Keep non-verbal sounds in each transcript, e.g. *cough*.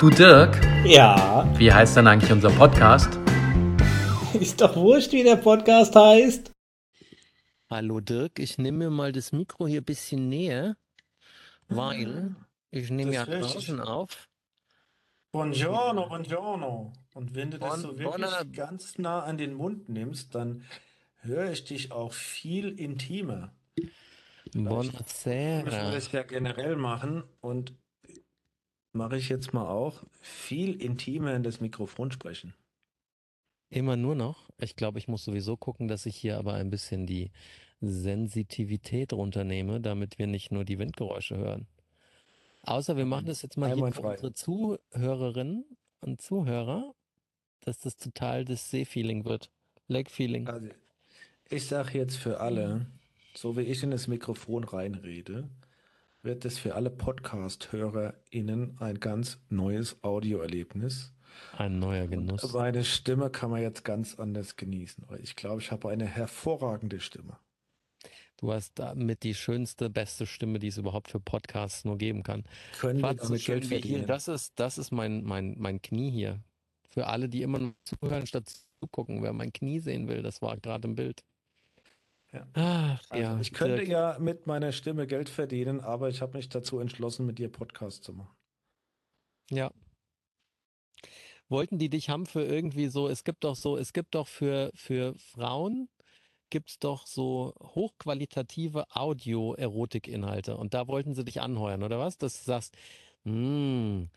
Du Dirk, Ja, wie heißt denn eigentlich unser Podcast? ist doch wurscht, wie der Podcast heißt. Hallo Dirk, ich nehme mir mal das Mikro hier ein bisschen näher, weil ich nehme ja das draußen auf. Buongiorno, buongiorno. Und wenn du das Bon- so wirklich buona- ganz nah an den Mund nimmst, dann höre ich dich auch viel intimer. Müssen wir Buonasera. das ja generell machen und mache ich jetzt mal auch viel intimer in das Mikrofon sprechen. Immer nur noch. Ich glaube, ich muss sowieso gucken, dass ich hier aber ein bisschen die Sensitivität runternehme, damit wir nicht nur die Windgeräusche hören. Außer wir machen das jetzt mal hier für Einwandfrei. unsere Zuhörerinnen und Zuhörer, dass das total das See-Feeling wird. Lake-Feeling. Also, ich sage jetzt für alle, so wie ich in das Mikrofon reinrede, wird es für alle Podcast-HörerInnen ein ganz neues Audioerlebnis. Ein neuer Und Genuss. meine Stimme kann man jetzt ganz anders genießen, weil ich glaube, ich habe eine hervorragende Stimme. Du hast damit die schönste, beste Stimme, die es überhaupt für Podcasts nur geben kann. Können wir Fast so damit Geld wie hier. verdienen? Das ist, das ist mein, mein, mein Knie hier. Für alle, die immer nur zuhören, statt zugucken. Wer mein Knie sehen will, das war gerade im Bild. Ja. Ach, Also ja, ich könnte ja mit meiner Stimme Geld verdienen, aber ich habe mich dazu entschlossen, mit dir Podcast zu machen. Ja. Wollten die dich haben für irgendwie so, es gibt doch so, es gibt doch für, für Frauen, gibt es doch so hochqualitative Audio-Erotik-Inhalte. Und da wollten sie dich anheuern, oder was? Dass du sagst, hm,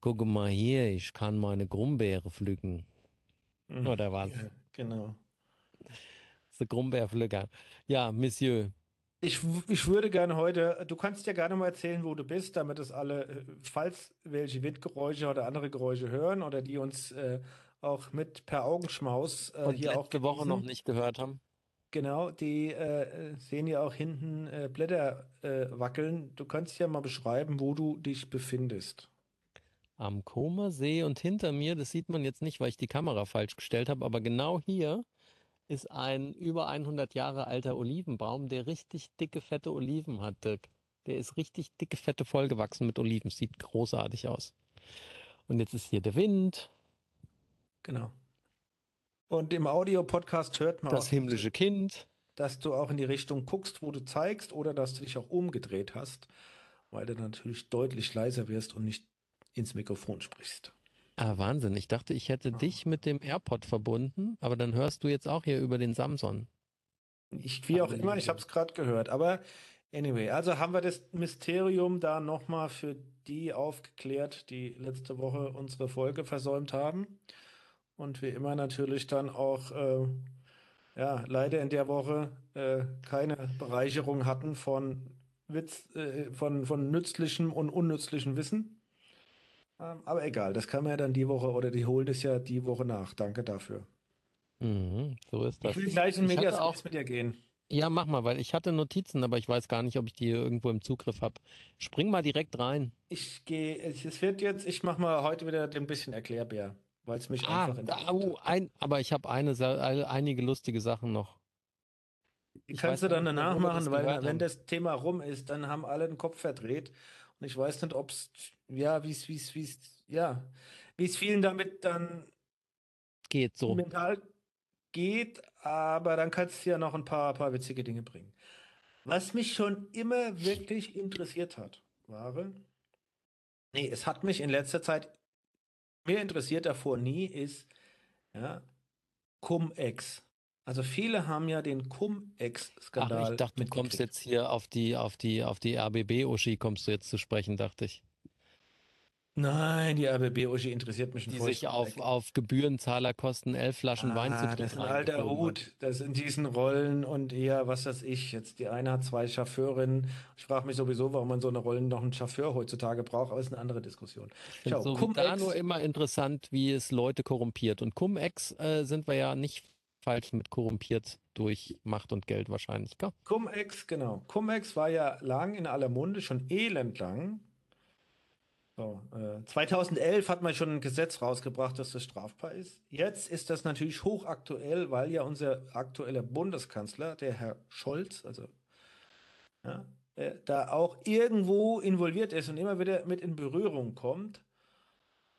guck mal hier, ich kann meine Grumbeere pflücken. Oder was? Ja, genau. So Grumbeerpflücker. Ja, Monsieur. Ich, ich würde gerne heute, du kannst ja gerne mal erzählen, wo du bist, damit es alle, äh, falls welche Windgeräusche oder andere Geräusche hören oder die uns äh, auch mit per Augenschmaus äh, Und hier auch letzte Woche noch nicht gehört haben. Genau, die äh, sehen ja auch hinten äh, Blätter äh, wackeln. Du kannst ja mal beschreiben, wo du dich befindest. Am Comer See und hinter mir, das sieht man jetzt nicht, weil ich die Kamera falsch gestellt habe, aber genau hier ist ein über 100 Jahre alter Olivenbaum, der richtig dicke, fette Oliven hat, Dirk. Der ist richtig dicke, fette, vollgewachsen mit Oliven. Sieht großartig aus. Und jetzt ist hier der Wind, Genau. Und im Audio-Podcast hört man das auch, himmlische Kind. dass du auch in die Richtung guckst, wo du zeigst, oder dass du dich auch umgedreht hast, weil du natürlich deutlich leiser wirst und nicht ins Mikrofon sprichst. Ah, Wahnsinn. Ich dachte, ich hätte dich mit dem AirPod verbunden, aber dann hörst du jetzt auch hier über den Samson. Ich, wie auch immer, ich habe es gerade gehört. Aber anyway, also haben wir das Mysterium da nochmal für die aufgeklärt, die letzte Woche unsere Folge versäumt haben. Und wie immer natürlich dann auch, äh, ja, leider in der Woche äh, keine Bereicherung hatten von Witz, äh, von, von nützlichem und unnützlichem Wissen. Ähm, aber egal, das kann man ja dann die Woche oder die holen es ja die Woche nach. Danke dafür. Mhm, so ist das. Ich will gleich in Medias auch- mit dir gehen. Ja, mach mal, weil ich hatte Notizen, aber ich weiß gar nicht, ob ich die irgendwo im Zugriff habe. Spring mal direkt rein. Ich gehe, es wird jetzt, ich mache mal heute wieder ein bisschen Erklärbär, weil es mich Ah, einfach interessiert. oh, ein, aber ich habe eine, einige lustige Sachen noch. Ich kannst du dann danach machen, weil wenn haben. das Thema rum ist, dann haben alle den Kopf verdreht. Und ich weiß nicht, ob es, ja, wie es, wie es, wie es, ja, wie es vielen damit dann Geht so. mental geht, aber dann kannst du ja noch ein paar, paar witzige Dinge bringen. Was mich schon immer wirklich interessiert hat, war, nee, es hat mich in letzter Zeit mehr interessiert davor nie, ist, ja, Cum-Ex. Also viele haben ja den Ach, Cum-Ex-Skandal ich dachte, du kommst jetzt hier auf die, auf die, auf die RBB-Uschi kommst du jetzt zu sprechen, dachte ich. Nein, die RBB-Uschi interessiert mich ein Die sich auf, auf Gebührenzahlerkosten elf Flaschen Wein zu Ah, das ist trinken ein alter. Hut. Das in diesen Rollen und eher, was weiß ich, jetzt die eine hat zwei Chauffeurinnen. Ich frage mich sowieso, warum man so eine Rollen noch einen Chauffeur heutzutage braucht, aber ist eine andere Diskussion. Ich finde so da nur immer interessant, wie es Leute korrumpiert. Und Cum-Ex äh, sind wir ja nicht falsch mit korrumpiert durch Macht und Geld wahrscheinlich? Cum-Ex, genau. Cum-Ex war ja lang in aller Munde, schon elendlang. So, äh, 2011 hat man schon ein Gesetz rausgebracht, dass das strafbar ist. Jetzt ist das natürlich hochaktuell, weil ja unser aktueller Bundeskanzler, der Herr Scholz, also ja, äh, da auch irgendwo involviert ist und immer wieder mit in Berührung kommt.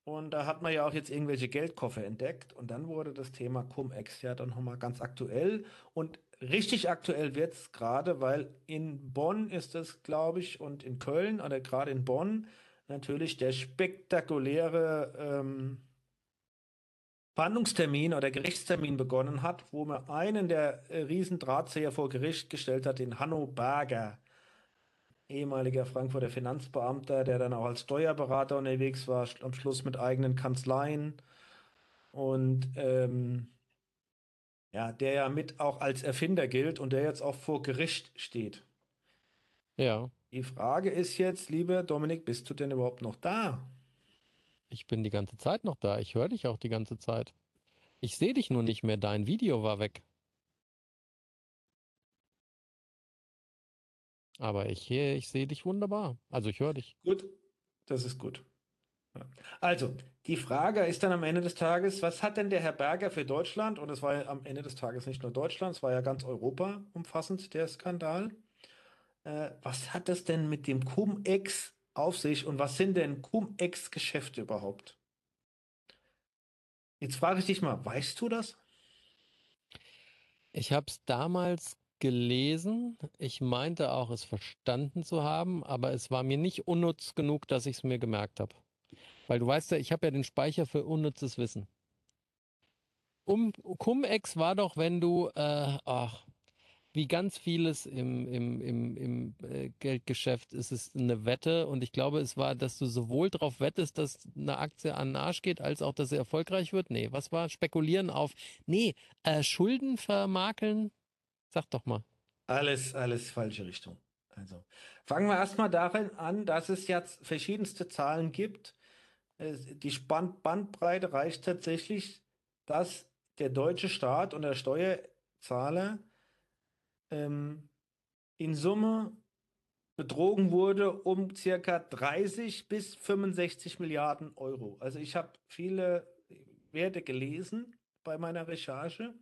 Und da hat man ja auch jetzt irgendwelche Geldkoffer entdeckt. Und dann wurde das Thema Cum-Ex ja dann nochmal ganz aktuell. Und richtig aktuell wird es gerade, weil in Bonn ist es, glaube ich, und in Köln oder gerade in Bonn natürlich der spektakuläre ähm, Verhandlungstermin oder Gerichtstermin begonnen hat, wo man einen der äh, Riesendrahtseher vor Gericht gestellt hat, den Hanno Berger, ehemaliger Frankfurter Finanzbeamter, der dann auch als Steuerberater unterwegs war, am Schluss mit eigenen Kanzleien und ähm, ja, der ja mit auch als Erfinder gilt und der jetzt auch vor Gericht steht. Ja. Die Frage ist jetzt, lieber Dominik, bist du denn überhaupt noch da? Ich bin die ganze Zeit noch da. Ich höre dich auch die ganze Zeit. Ich sehe dich nur nicht mehr. Dein Video war weg. Aber ich, ich sehe dich wunderbar. Also ich höre dich. Gut, das ist gut. Also, die Frage ist dann am Ende des Tages, was hat denn der Herr Berger für Deutschland? Und es war ja am Ende des Tages nicht nur Deutschland, es war ja ganz Europa umfassend, der Skandal. Äh, was hat das denn mit dem Cum-Ex auf sich und was sind denn Cum-Ex-Geschäfte überhaupt? Jetzt frage ich dich mal, weißt du das? Ich habe es damals gelesen. Ich meinte auch, es verstanden zu haben, aber es war mir nicht unnütz genug, dass ich es mir gemerkt habe. Weil du weißt ja, ich habe ja den Speicher für unnützes Wissen. Um, Cum-Ex war doch, wenn du, äh, ach, wie ganz vieles im, im, im, im äh, Geldgeschäft ist es eine Wette und ich glaube, es war, dass du sowohl darauf wettest, dass eine Aktie an den Arsch geht, als auch, dass sie erfolgreich wird. Nee, was war? Spekulieren auf, nee, äh, Schulden vermakeln? Sag doch mal. Alles, alles falsche Richtung. Also fangen wir erstmal darin an, dass es jetzt verschiedenste Zahlen gibt. Die Bandbreite reicht tatsächlich, dass der deutsche Staat und der Steuerzahler ähm, in Summe betrogen wurde um circa 30 bis 65 Milliarden Euro. Also ich habe viele Werte gelesen bei meiner Recherche.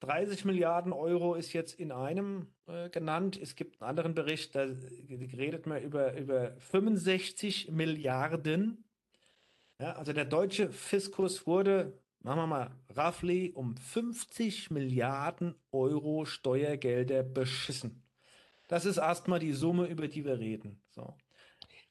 30 Milliarden Euro ist jetzt in einem äh, genannt. Es gibt einen anderen Bericht, da redet man über, über 65 Milliarden. Ja, also der deutsche Fiskus wurde machen wir mal, roughly um 50 Milliarden Euro Steuergelder beschissen. Das ist erstmal die Summe, über die wir reden. So.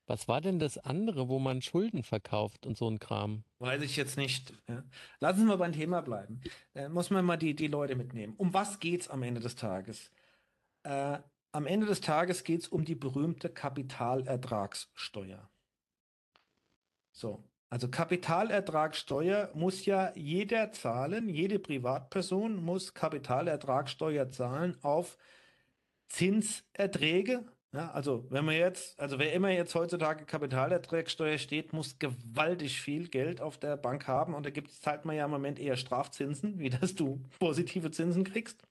Was war denn das andere, wo man Schulden verkauft und so ein Kram? Weiß ich jetzt nicht. Ja. Lassen wir beim Thema bleiben. Da muss man mal die, die Leute mitnehmen. Um was geht es am Ende des Tages? Äh, am Ende des Tages geht es um die berühmte Kapitalertragssteuer. So, also Kapitalertragssteuer muss ja jeder zahlen, jede Privatperson muss Kapitalertragssteuer zahlen auf Zinserträge. Ja, also wenn man jetzt, also wer immer jetzt heutzutage Kapitalertragssteuer steht, muss gewaltig viel Geld auf der Bank haben und da gibt es zahlt man ja im Moment eher Strafzinsen, wie dass du *laughs* positive Zinsen kriegst.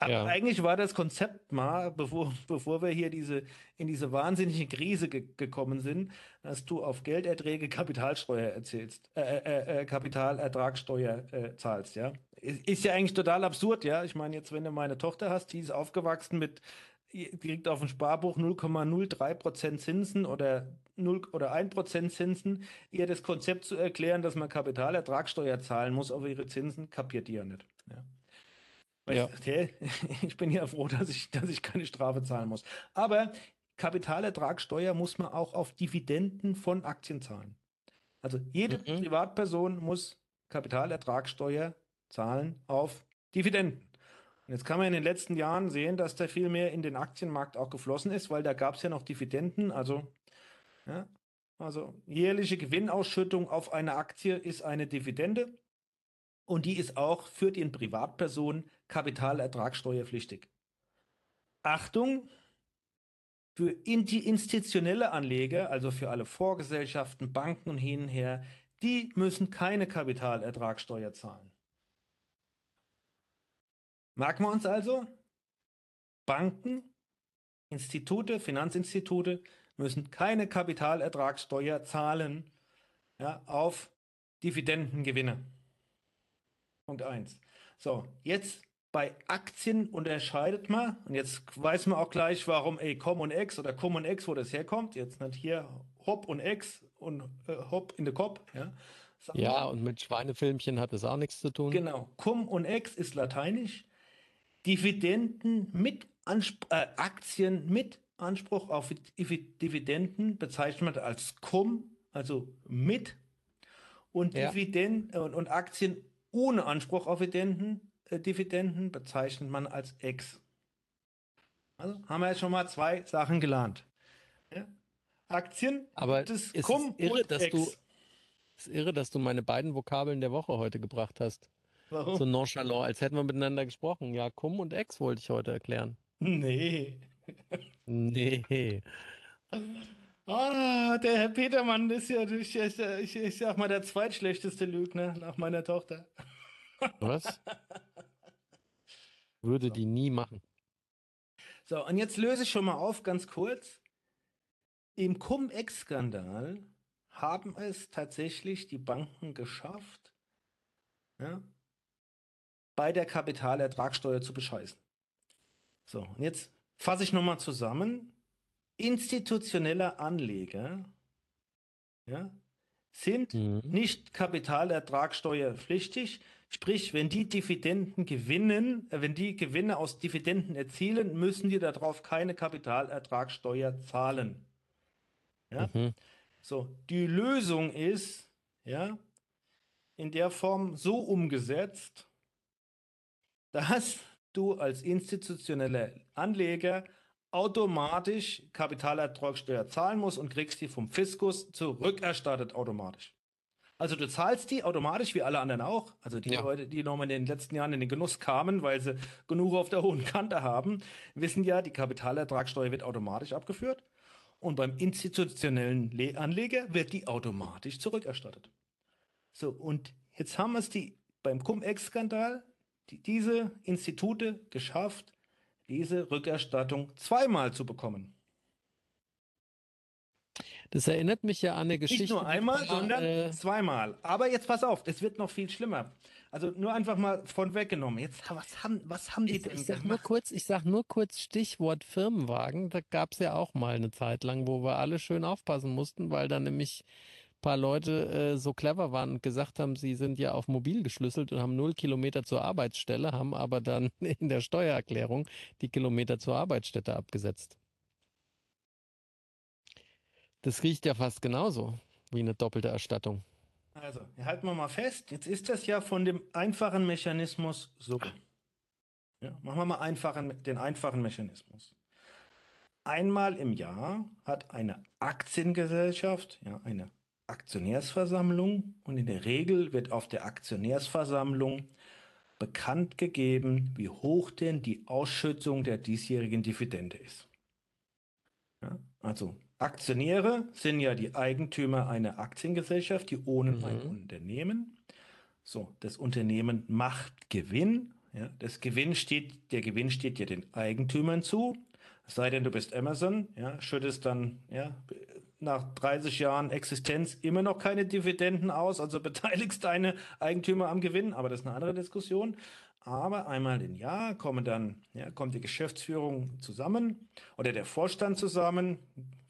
Aber ja. eigentlich war das Konzept mal, bevor, bevor wir hier diese, in diese wahnsinnige Krise ge gekommen sind, dass du auf Gelderträge Kapitalsteuer erzählst, äh, äh, äh, äh Kapitalertragssteuer äh, zahlst, ja. Ist, ist ja eigentlich total absurd, ja. Ich meine, jetzt, wenn du meine Tochter hast, die ist aufgewachsen mit, kriegt auf dem Sparbuch 0,03% Zinsen oder 0 oder 1% Zinsen, ihr das Konzept zu erklären, dass man Kapitalertragssteuer zahlen muss auf ihre Zinsen, kapiert die ja nicht. Ja. Ja. Ich, *laughs* ich bin ja froh, dass ich, dass ich keine Strafe zahlen muss. Aber Kapitalertragssteuer muss man auch auf Dividenden von Aktien zahlen. Also jede mhm. Privatperson muss Kapitalertragssteuer zahlen auf Dividenden. Und jetzt kann man in den letzten Jahren sehen, dass da viel mehr in den Aktienmarkt auch geflossen ist, weil da gab es ja noch Dividenden. Also, ja, also jährliche Gewinnausschüttung auf eine Aktie ist eine Dividende und die ist auch für den Privatpersonen kapitalertragssteuerpflichtig. Achtung, für institutionelle Anleger, also für alle Vorgesellschaften, Banken und hin und her, die müssen keine Kapitalertragssteuer zahlen. Merken wir uns also, Banken, Institute, Finanzinstitute müssen keine Kapitalertragssteuer zahlen ja, auf Dividendengewinne. Punkt 1. So, jetzt bei Aktien unterscheidet man, und jetzt weiß man auch gleich, warum ey, Com und X oder Com und X, wo das herkommt. Jetzt nicht hier Hop und X, und äh, Hop in den Kopf. Ja, Ja, und mit Schweinefilmchen hat es auch nichts zu tun. Genau. Cum und ex ist lateinisch. Dividenden mit Ansp äh, Aktien mit Anspruch auf Divi- Dividenden bezeichnet man als cum, also mit. Und, Ja. Dividenden, und, und Aktien ohne Anspruch auf Dividenden, äh, Dividenden bezeichnet man als ex. Also haben wir jetzt schon mal zwei Sachen gelernt. Ja? Aktien Aber es es ist cum irre, und dass ex. du, es ist irre, dass du meine beiden Vokabeln der Woche heute gebracht hast. Warum? So nonchalant, als hätten wir miteinander gesprochen. Ja, Cum und Ex wollte ich heute erklären. Nee. Nee. Ah, der Herr Petermann ist ja, ich, ich, ich, sag mal, der zweitschlechteste Lügner nach meiner Tochter. Was? Würde die nie machen. So, und jetzt löse ich schon mal auf, ganz kurz. Im Cum-Ex-Skandal haben es tatsächlich die Banken geschafft, ja, bei der Kapitalertragssteuer zu bescheißen. So, und jetzt fasse ich nochmal zusammen. Institutionelle Anleger ja, sind Mhm. nicht kapitalertragssteuerpflichtig. Sprich, wenn die Dividenden gewinnen, äh, wenn die Gewinne aus Dividenden erzielen, müssen die darauf keine Kapitalertragssteuer zahlen. Ja? Mhm. So, die Lösung ist, ja, in der Form so umgesetzt, dass du als institutioneller Anleger automatisch Kapitalertragssteuer zahlen musst und kriegst die vom Fiskus zurückerstattet automatisch. Also du zahlst die automatisch wie alle anderen auch. Also die Ja. Leute, die noch mal in den letzten Jahren in den Genuss kamen, weil sie genug auf der hohen Kante haben, wissen ja, die Kapitalertragssteuer wird automatisch abgeführt. Und beim institutionellen Le Anleger wird die automatisch zurückerstattet. So, und jetzt haben es die beim Cum-Ex-Skandal, diese Institute geschafft, diese Rückerstattung zweimal zu bekommen. Das erinnert mich ja an eine Geschichte. Nicht nur einmal, vor, sondern äh, zweimal. Aber jetzt pass auf, es wird noch viel schlimmer. Also nur einfach mal von weggenommen. Jetzt, was haben, was haben die Ich, denn ich sag nur gemacht? kurz, ich sag nur kurz Stichwort Firmenwagen. Da gab es ja auch mal eine Zeit lang, wo wir alle schön aufpassen mussten, weil da nämlich paar Leute äh, so clever waren und gesagt haben, sie sind ja auf mobil geschlüsselt und haben null Kilometer zur Arbeitsstelle, haben aber dann *laughs* in der Steuererklärung die Kilometer zur Arbeitsstätte abgesetzt. Das riecht ja fast genauso wie eine doppelte Erstattung. Also, halten wir mal fest. Jetzt ist das ja von dem einfachen Mechanismus so. Ja, machen wir mal einfachen, den einfachen Mechanismus. Einmal im Jahr hat eine Aktiengesellschaft, ja, eine Aktionärsversammlung und in der Regel wird auf der Aktionärsversammlung bekannt gegeben, wie hoch denn die Ausschüttung der diesjährigen Dividende ist. Ja, also Aktionäre sind ja die Eigentümer einer Aktiengesellschaft, die ohnen ein Mhm. Unternehmen. So, das Unternehmen macht Gewinn. Ja, das Gewinn steht, der Gewinn steht ja den Eigentümern zu. Es sei denn, du bist Amazon, ja, schüttest dann ja, nach 30 Jahren Existenz immer noch keine Dividenden aus, also *laughs* beteiligst deine Eigentümer am Gewinn, aber das ist eine andere Diskussion. Aber einmal im Jahr kommen dann, ja, kommt die Geschäftsführung zusammen oder der Vorstand zusammen,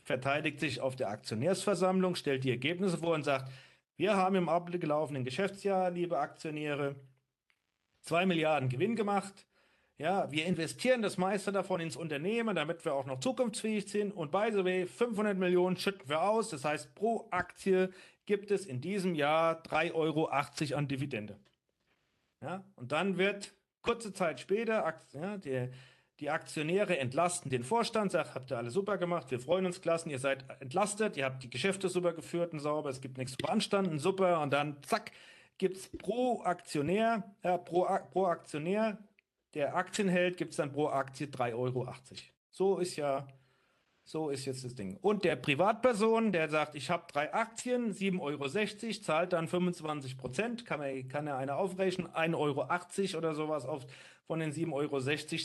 verteidigt sich auf der Aktionärsversammlung, stellt die Ergebnisse vor und sagt, wir haben im abgelaufenen Geschäftsjahr, liebe Aktionäre, 2 Milliarden Gewinn gemacht. Ja, wir investieren das meiste davon ins Unternehmen, damit wir auch noch zukunftsfähig sind. Und by the way, 500 Millionen schütten wir aus. Das heißt, pro Aktie gibt es in diesem Jahr 3,80 Euro an Dividende. Ja, und dann wird kurze Zeit später, ja, die, die Aktionäre entlasten den Vorstand, sagt, habt ihr alle super gemacht, wir freuen uns klassen, ihr seid entlastet, ihr habt die Geschäfte super geführt und sauber, es gibt nichts zu beanstanden, super. Und dann zack, gibt es pro Aktionär, äh, pro, pro Aktionär, der Aktien hält, gibt es dann pro Aktie 3,80 Euro. So ist ja, so ist jetzt das Ding. Und der Privatperson, der sagt, ich habe drei Aktien, 7,60 Euro, zahlt dann 25 Prozent, kann, man, kann er eine aufrechnen, 1,80 Euro oder sowas auf, von den 7,60 Euro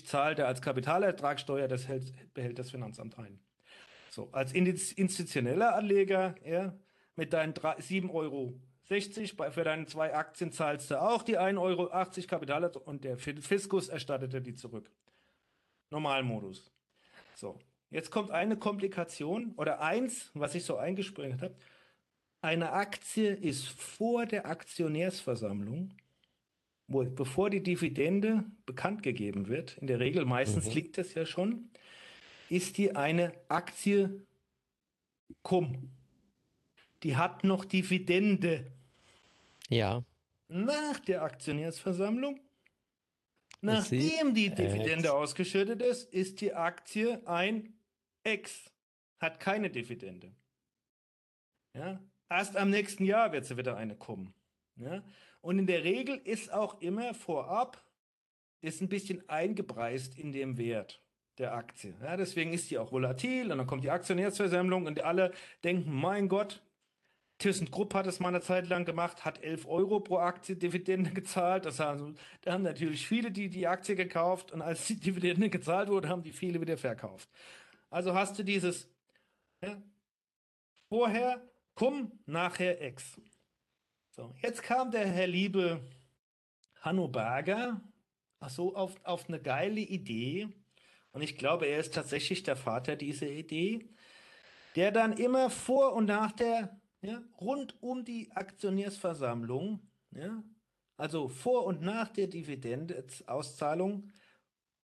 zahlt er als Kapitalertragssteuer, das hält, behält das Finanzamt ein. So, als institutioneller Anleger, ja, mit deinen drei- 7,60 Euro bei, für deine zwei Aktien zahlst du auch die 1,80 Euro Kapitalertrag und der Fi- Fiskus erstattet dir die zurück. Normalmodus. So, jetzt kommt eine Komplikation oder eins, was ich so eingesprengt habe. eine Aktie ist vor der Aktionärsversammlung, wo, bevor die Dividende bekannt gegeben wird, in der Regel meistens Mhm. liegt es ja schon, ist die eine Aktie cum. Die hat noch Dividende Ja, nach der Aktionärsversammlung. Nachdem die Dividende Ex. ausgeschüttet ist, ist die Aktie ein Ex, hat keine Dividende. Ja? Erst am nächsten Jahr wird sie wieder eine kommen. Ja? Und in der Regel ist auch immer vorab, ist ein bisschen eingepreist in dem Wert der Aktie. Ja? Deswegen ist die auch volatil und dann kommt die Aktionärsversammlung und alle denken, mein Gott, ThyssenKrupp hat es mal eine Zeit lang gemacht, hat 11 Euro pro Aktie Dividende gezahlt. Das haben, da haben natürlich viele die, die Aktie gekauft und als die Dividende gezahlt wurde, haben die viele wieder verkauft. Also hast du dieses ja, vorher Cum, nachher Ex. So, jetzt kam der Herr Liebe Hanno Berger so, auf, auf eine geile Idee. Und ich glaube, er ist tatsächlich der Vater dieser Idee, der dann immer vor und nach der ja, rund um die Aktionärsversammlung, ja, also vor und nach der Dividendeauszahlung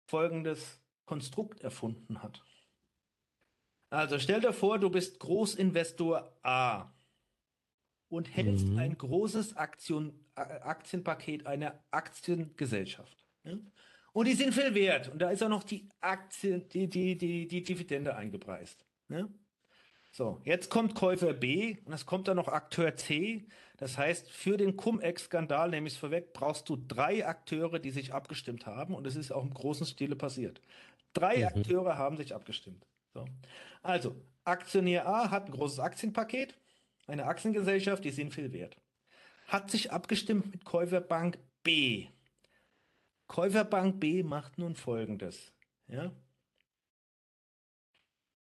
folgendes Konstrukt erfunden hat. Also stell dir vor, du bist Großinvestor A und hältst Mhm. ein großes Aktion, Aktienpaket einer Aktiengesellschaft. Ja? Und die sind viel wert. Und da ist auch noch die Aktien, die, die, die, die Dividende eingepreist. Ja? So, jetzt kommt Käufer B und es kommt dann noch Akteur C. Das heißt, für den Cum-Ex-Skandal, nehme ich es vorweg, brauchst du drei Akteure, die sich abgestimmt haben. Und es ist auch im großen Stile passiert. Drei Mhm. Akteure haben sich abgestimmt. So. Also, Aktionär A hat ein großes Aktienpaket, eine Aktiengesellschaft, die sind viel wert. Hat sich abgestimmt mit Käuferbank B. Käuferbank B macht nun folgendes. Ja?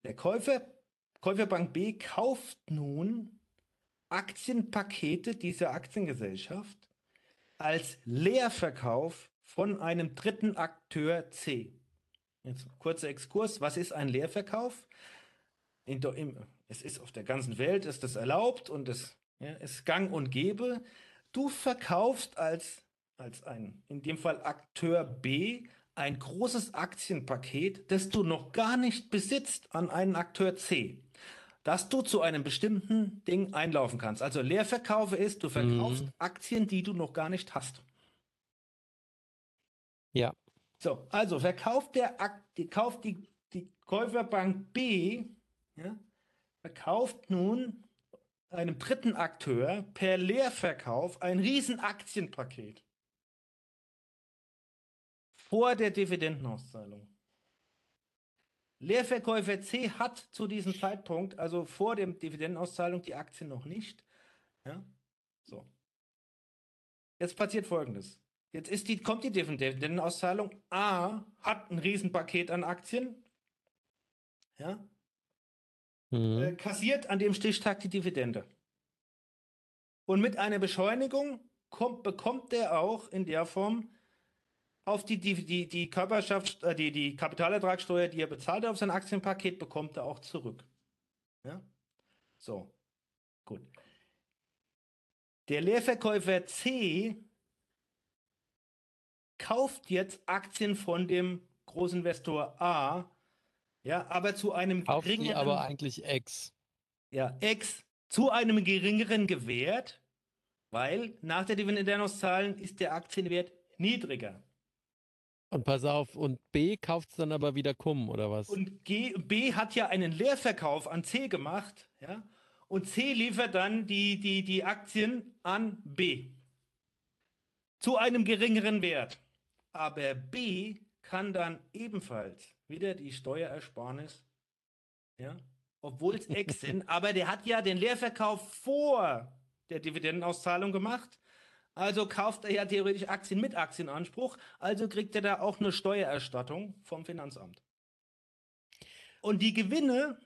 Der Käufer, Käuferbank B kauft nun Aktienpakete dieser Aktiengesellschaft als Leerverkauf von einem dritten Akteur C. Jetzt kurzer Exkurs. Was ist ein Leerverkauf? In, im, es ist auf der ganzen Welt ist das erlaubt und es ja, ist gang und gäbe. Du verkaufst als, als ein, in dem Fall Akteur B, ein großes Aktienpaket, das du noch gar nicht besitzt, an einen Akteur C, dass du zu einem bestimmten Ding einlaufen kannst. Also Leerverkaufe ist, du verkaufst Mhm. Aktien, die du noch gar nicht hast. Ja. So, also verkauft der Ak die, kauft die, die Käuferbank B, ja, verkauft nun einem dritten Akteur per Leerverkauf ein riesen Aktienpaket vor der Dividendenauszahlung. Leerverkäufer C hat zu diesem Zeitpunkt, also vor der Dividendenauszahlung, die Aktien noch nicht. Ja? So. Jetzt passiert Folgendes. Jetzt ist die, kommt die Dividendenauszahlung. A hat ein Riesenpaket an Aktien. Ja, Mhm. äh, kassiert an dem Stichtag die Dividende. Und mit einer Beschleunigung kommt, bekommt er auch in der Form auf die, die, die, die Körperschaft, äh, die, die Kapitalertragssteuer, die er bezahlt hat auf sein Aktienpaket, bekommt er auch zurück. Ja? So, gut. Der Leerverkäufer C kauft jetzt Aktien von dem Großinvestor A, ja, aber zu einem Kauft geringeren aber eigentlich Ex. ja, Ex zu einem geringeren Gewert, weil nach der Dividendenauszahlung ist der Aktienwert niedriger. Und pass auf, und B kauft es dann aber wieder Cum, oder was? Und G, B hat ja einen Leerverkauf an C gemacht, ja, und C liefert dann die, die, die Aktien an B zu einem geringeren Wert. Aber B kann dann ebenfalls wieder die Steuerersparnis, ja, obwohl es Ex *laughs* sind, aber der hat ja den Leerverkauf vor der Dividendenauszahlung gemacht. Also kauft er ja theoretisch Aktien mit Aktienanspruch, also kriegt er da auch eine Steuererstattung vom Finanzamt. Und die Gewinne,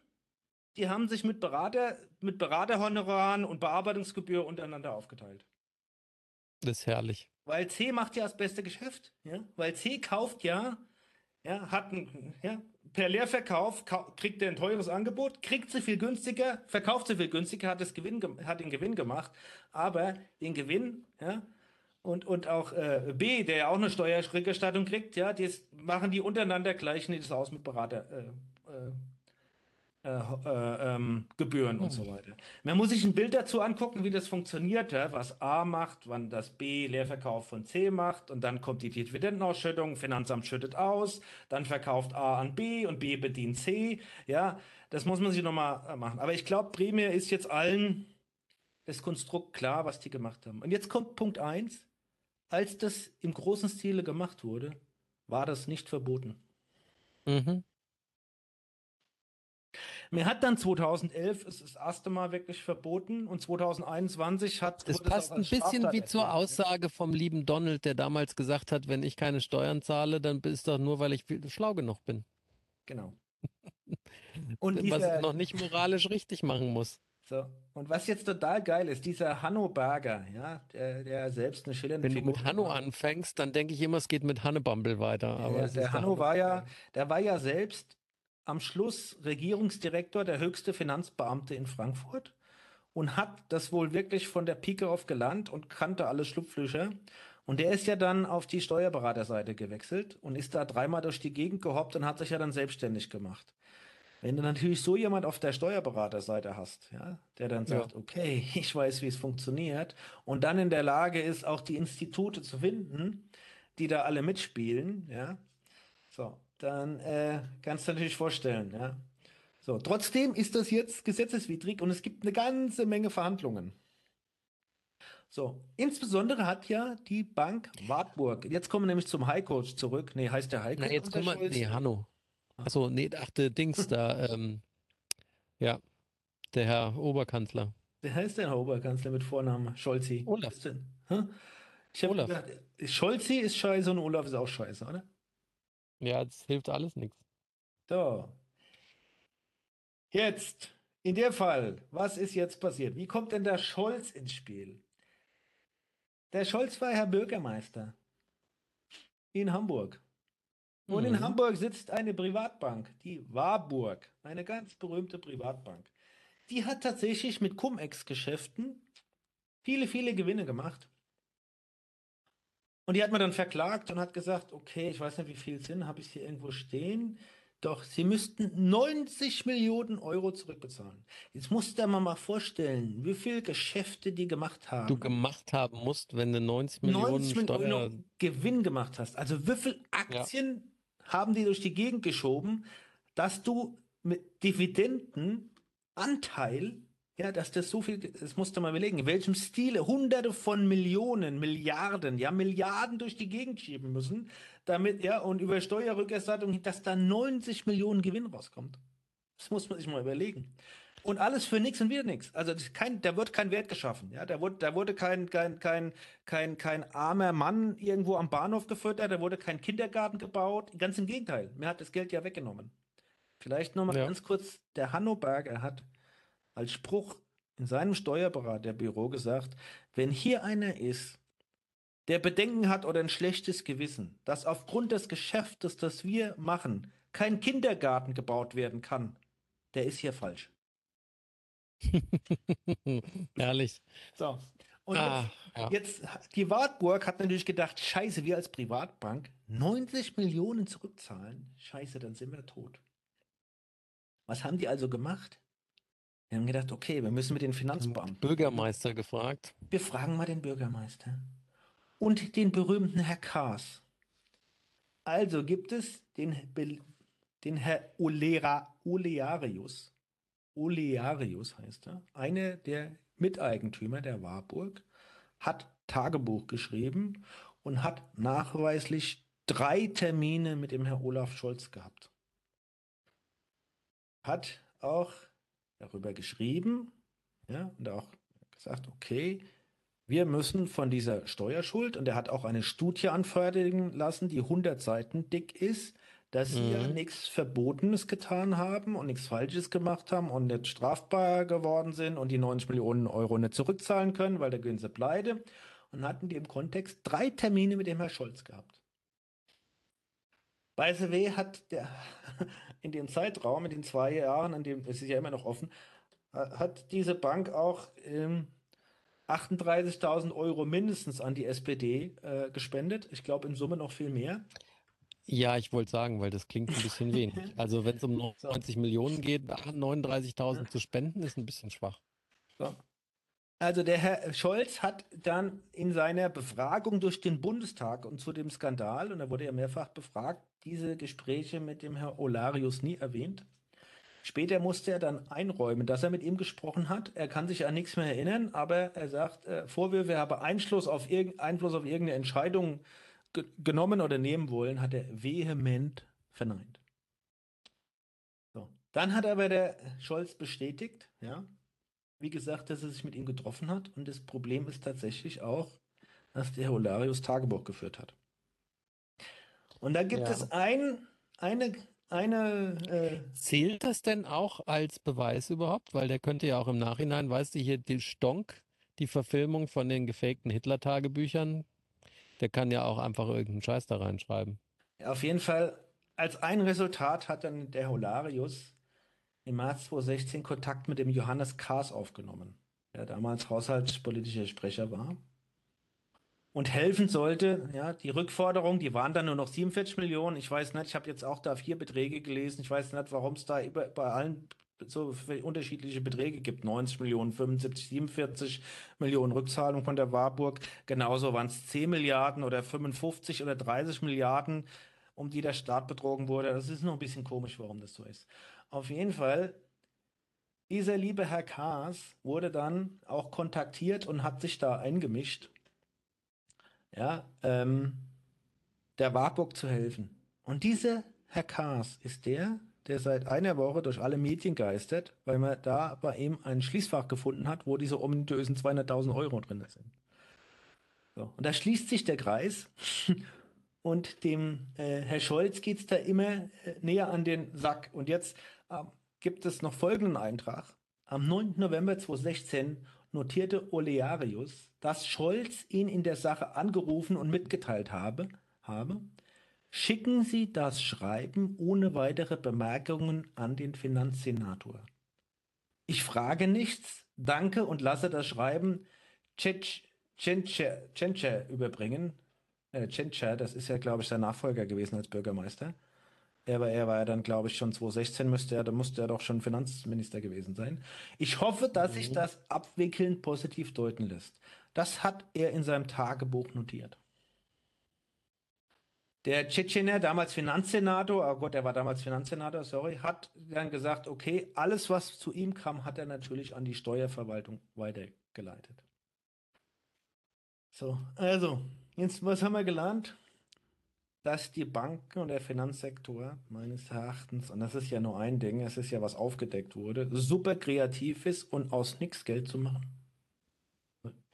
die haben sich mit Berater, mit Beraterhonoraren und Bearbeitungsgebühr untereinander aufgeteilt. Das ist herrlich. Weil C macht ja das beste Geschäft, ja? Weil C kauft ja ja, hat ein, ja, per Leerverkauf kriegt er ein teures Angebot, kriegt sie viel günstiger, verkauft sie viel günstiger, hat, das Gewinn, hat den Gewinn gemacht, aber den Gewinn, ja, und, und auch äh, B, der ja auch eine Steuerrückerstattung kriegt, ja, die machen die untereinander gleichen die das aus mit Berater. Äh, äh, äh, äh, ähm, Gebühren und so hm. weiter. Man muss sich ein Bild dazu angucken, wie das funktioniert, ja? was A macht, wann das B Leerverkauf von C macht und dann kommt die Dividendenausschüttung, Finanzamt schüttet aus, dann verkauft A an B und B bedient C. Ja, das muss man sich nochmal äh, machen. Aber ich glaube, primär ist jetzt allen das Konstrukt klar, was die gemacht haben. Und jetzt kommt Punkt 1. Als das im großen Stile gemacht wurde, war das nicht verboten. Mhm. Mir hat dann 2011 ist das erste Mal wirklich verboten und 2021 hat. Das passt ein bisschen wie zur Aussage vom lieben Donald, der damals gesagt hat, wenn ich keine Steuern zahle, dann ist doch nur, weil ich schlau genug bin. Genau. *laughs* und was ich noch nicht moralisch richtig machen muss. So. Und was jetzt total geil ist, dieser Hanno Berger, ja, der, der selbst eine schillernde Wenn Figur du mit Hanno war. anfängst, dann denke ich immer, es geht mit Hanne Bumble weiter. Aber ja, der Hanno war ja, der war ja selbst am Schluss Regierungsdirektor, der höchste Finanzbeamte in Frankfurt und hat das wohl wirklich von der Pike auf gelernt und kannte alle Schlupflöcher. Und der ist ja dann auf die Steuerberaterseite gewechselt und ist da dreimal durch die Gegend gehoppt und hat sich ja dann selbstständig gemacht. Wenn du natürlich so jemand auf der Steuerberaterseite hast, ja, der dann sagt, ja. okay, *laughs* ich weiß, wie es funktioniert und dann in der Lage ist, auch die Institute zu finden, die da alle mitspielen, ja, so, dann äh, kannst du natürlich vorstellen, ja. So, trotzdem ist das jetzt gesetzeswidrig und es gibt eine ganze Menge Verhandlungen. So, insbesondere hat ja die Bank Wartburg, jetzt kommen wir nämlich zum High Coach zurück. Nee, heißt der High Coach? Na, jetzt kommen wir, nee, Hanno. Achso, nee, dachte Dings da, ähm, ja, der Herr Oberkanzler. Wer heißt denn Herr Oberkanzler mit Vornamen? Scholzi. Olaf. Ich Olaf. Gedacht, Scholzi ist scheiße und Olaf ist auch scheiße, oder? Ja, das hilft alles nichts. So. Jetzt, in der Fall, was ist jetzt passiert? Wie kommt denn der Scholz ins Spiel? Der Scholz war Herr Bürgermeister in Hamburg. Und mhm. in Hamburg sitzt eine Privatbank, die Warburg, eine ganz berühmte Privatbank. Die hat tatsächlich mit Cum-Ex-Geschäften viele, viele Gewinne gemacht. Und die hat man dann verklagt und hat gesagt, okay, ich weiß nicht, wie viel sind, habe ich hier irgendwo stehen. Doch, sie müssten 90 Millionen Euro zurückbezahlen. Jetzt musst du dir mal vorstellen, wie viele Geschäfte die gemacht haben. Du gemacht haben musst, wenn du 90 Millionen 90 Steuer... Gewinn gemacht hast. Also wie viele Aktien ja. haben die durch die Gegend geschoben, dass du mit Dividendenanteil ja, dass das so viel, das musst du mal überlegen, in welchem Stile hunderte von Millionen, Milliarden, ja, Milliarden durch die Gegend schieben müssen, damit, ja, und über Steuerrückerstattung, dass da 90 Millionen Gewinn rauskommt. Das muss man sich mal überlegen. Und alles für nichts und wieder nichts. Also kein, da wird kein Wert geschaffen. Ja, da wurde, da wurde kein, kein, kein, kein, kein armer Mann irgendwo am Bahnhof gefüttert, da wurde kein Kindergarten gebaut. Ganz im Gegenteil. Mir hat das Geld ja weggenommen. Vielleicht nochmal ja. ganz kurz, der Hanno Berger hat als Spruch in seinem Steuerberaterbüro gesagt, wenn hier einer ist, der Bedenken hat oder ein schlechtes Gewissen, dass aufgrund des Geschäftes, das wir machen, kein Kindergarten gebaut werden kann, der ist hier falsch. *laughs* Herrlich. So. Und ah, jetzt, ja. jetzt, die Wartburg hat natürlich gedacht, scheiße, wir als Privatbank 90 Millionen zurückzahlen. Scheiße, dann sind wir tot. Was haben die also gemacht? Wir haben gedacht, okay, wir müssen mit den Finanzbeamten. Bürgermeister gefragt. Wir fragen mal den Bürgermeister. Und den berühmten Herr Kaas. Also gibt es den, den Herr Olera, Olearius. Olearius heißt er. Einer der Miteigentümer der Warburg hat Tagebuch geschrieben und hat nachweislich drei Termine mit dem Herr Olaf Scholz gehabt. Hat auch darüber geschrieben ja, und auch gesagt, okay, wir müssen von dieser Steuerschuld, und er hat auch eine Studie anfertigen lassen, die 100 Seiten dick ist, dass sie ja mhm. nichts Verbotenes getan haben und nichts Falsches gemacht haben und nicht strafbar geworden sind und die 90 Millionen Euro nicht zurückzahlen können, weil der Günse pleite. Und hatten die im Kontext drei Termine mit dem Herrn Scholz gehabt. By the way hat der *laughs* in dem Zeitraum, in den zwei Jahren, in dem es ist ja immer noch offen, hat diese Bank auch ähm, 38.000 Euro mindestens an die SPD äh, gespendet. Ich glaube in Summe noch viel mehr. Ja, ich wollte sagen, weil das klingt ein bisschen *laughs* wenig. Also wenn es um 90 so. Millionen geht, 39.000 zu spenden, ist ein bisschen schwach. So. Also der Herr Scholz hat dann in seiner Befragung durch den Bundestag und zu dem Skandal, und da wurde er mehrfach befragt, diese Gespräche mit dem Herrn Olarius nie erwähnt. Später musste er dann einräumen, dass er mit ihm gesprochen hat. Er kann sich an nichts mehr erinnern, aber er sagt, äh, Vorwürfe, habe Einfluss auf, irg Einfluss auf irgendeine Entscheidung ge genommen oder nehmen wollen, hat er vehement verneint. So. Dann hat aber der Scholz bestätigt, ja, wie gesagt, dass er sich mit ihm getroffen hat. Und das Problem ist tatsächlich auch, dass der Holarius Tagebuch geführt hat. Und da gibt ja. es ein, eine eine. Äh Zählt das denn auch als Beweis überhaupt? Weil der könnte ja auch im Nachhinein, weißt du, hier die Stonk, die Verfilmung von den gefakten Hitler-Tagebüchern, der kann ja auch einfach irgendeinen Scheiß da reinschreiben. Ja, auf jeden Fall, als ein Resultat hat dann der Holarius im März 2016 Kontakt mit dem Johannes Kahrs aufgenommen, der damals haushaltspolitischer Sprecher war und helfen sollte. Ja, die Rückforderung, die waren dann nur noch 47 Millionen. Ich weiß nicht, ich habe jetzt auch da vier Beträge gelesen. Ich weiß nicht, warum es da über, bei allen so unterschiedliche Beträge gibt. 90 Millionen, 75, 47 Millionen Rückzahlung von der Warburg. Genauso waren es 10 Milliarden oder 55 oder 30 Milliarden, um die der Staat betrogen wurde. Das ist noch ein bisschen komisch, warum das so ist. Auf jeden Fall dieser liebe Herr Kaas wurde dann auch kontaktiert und hat sich da eingemischt ja, ähm, der Warburg zu helfen. Und dieser Herr Kaas ist der, der seit einer Woche durch alle Medien geistert, weil man da bei ihm ein Schließfach gefunden hat, wo diese ominösen 200.000 Euro drin sind. So, und da schließt sich der Kreis. *laughs* Und dem äh, Herr Scholz geht es da immer äh, näher an den Sack. Und jetzt äh, gibt es noch folgenden Eintrag. Am 9. November 2016 notierte Olearius, dass Scholz ihn in der Sache angerufen und mitgeteilt habe, habe, schicken Sie das Schreiben ohne weitere Bemerkungen an den Finanzsenator. Ich frage nichts, danke und lasse das Schreiben Tschentscher überbringen. Äh, Tschentscher, das ist ja, glaube ich, sein Nachfolger gewesen als Bürgermeister. Er war, er war ja dann, glaube ich, schon 2016 müsste er, da musste er doch schon Finanzminister gewesen sein. Ich hoffe, dass mhm. sich das Abwickeln positiv deuten lässt. Das hat er in seinem Tagebuch notiert. Der Tschetschener, damals Finanzsenator, oh Gott, er war damals Finanzsenator, sorry, hat dann gesagt, okay, alles, was zu ihm kam, hat er natürlich an die Steuerverwaltung weitergeleitet. So, also, jetzt, was haben wir gelernt? Dass die Banken und der Finanzsektor meines Erachtens, und das ist ja nur ein Ding, es ist ja was aufgedeckt wurde, super kreativ ist und aus nichts Geld zu machen.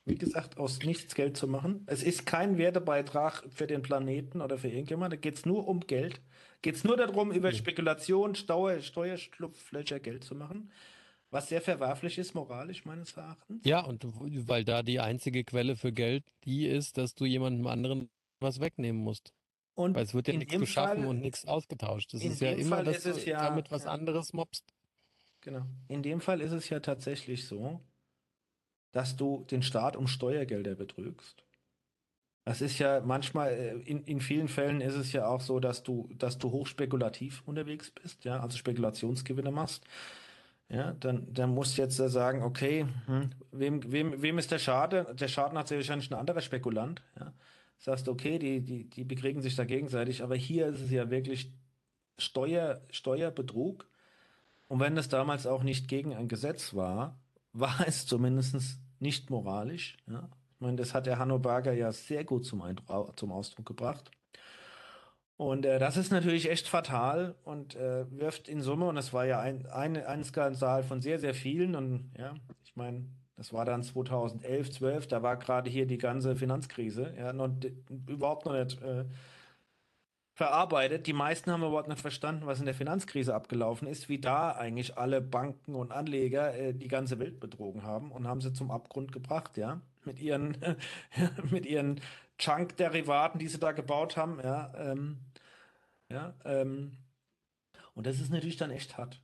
Wie gesagt, aus nichts Geld zu machen. Es ist kein Wertebeitrag für den Planeten oder für irgendjemand. Da geht es nur um Geld. Geht es nur darum, über Spekulation, Steuer, Steuerschlupflöcher Geld zu machen. Was sehr verwerflich ist, moralisch meines Erachtens. Ja, und weil da die einzige Quelle für Geld die ist, dass du jemandem anderen was wegnehmen musst. Und Weil es wird ja nichts geschaffen Fall, und nichts ausgetauscht. Das ist ja immer, Fall dass du ja, damit was ja, anderes mobst. Genau. In dem Fall ist es ja tatsächlich so, dass du den Staat um Steuergelder betrügst. Das ist ja manchmal, äh, in, in vielen Fällen ist es ja auch so, dass du, dass du hochspekulativ unterwegs bist, ja, also Spekulationsgewinne machst. Ja, dann, dann musst du jetzt sagen, okay, hm, wem, wem, wem ist der Schaden? Der Schaden hat sehr wahrscheinlich ein anderer Spekulant, ja sagst, okay, die, die, die bekriegen sich da gegenseitig, aber hier ist es ja wirklich Steuer, Steuerbetrug. Und wenn das damals auch nicht gegen ein Gesetz war, war *laughs* es zumindest nicht moralisch. Ja? Ich meine, das hat der Hanno Berger ja sehr gut zum, zum Ausdruck gebracht. Und äh, das ist natürlich echt fatal und äh, wirft in Summe, und es war ja ein, ein, ein Skandal von sehr, sehr vielen. Und ja, ich meine, das war dann 2011, 12, da war gerade hier die ganze Finanzkrise, ja, noch, überhaupt noch nicht äh, verarbeitet. Die meisten haben überhaupt nicht verstanden, was in der Finanzkrise abgelaufen ist, wie da eigentlich alle Banken und Anleger äh, die ganze Welt betrogen haben und haben sie zum Abgrund gebracht, ja, mit ihren, *laughs* mit ihren Chunk-Derivaten, die sie da gebaut haben, ja. Ähm, Ja, ähm, und das ist natürlich dann echt hart.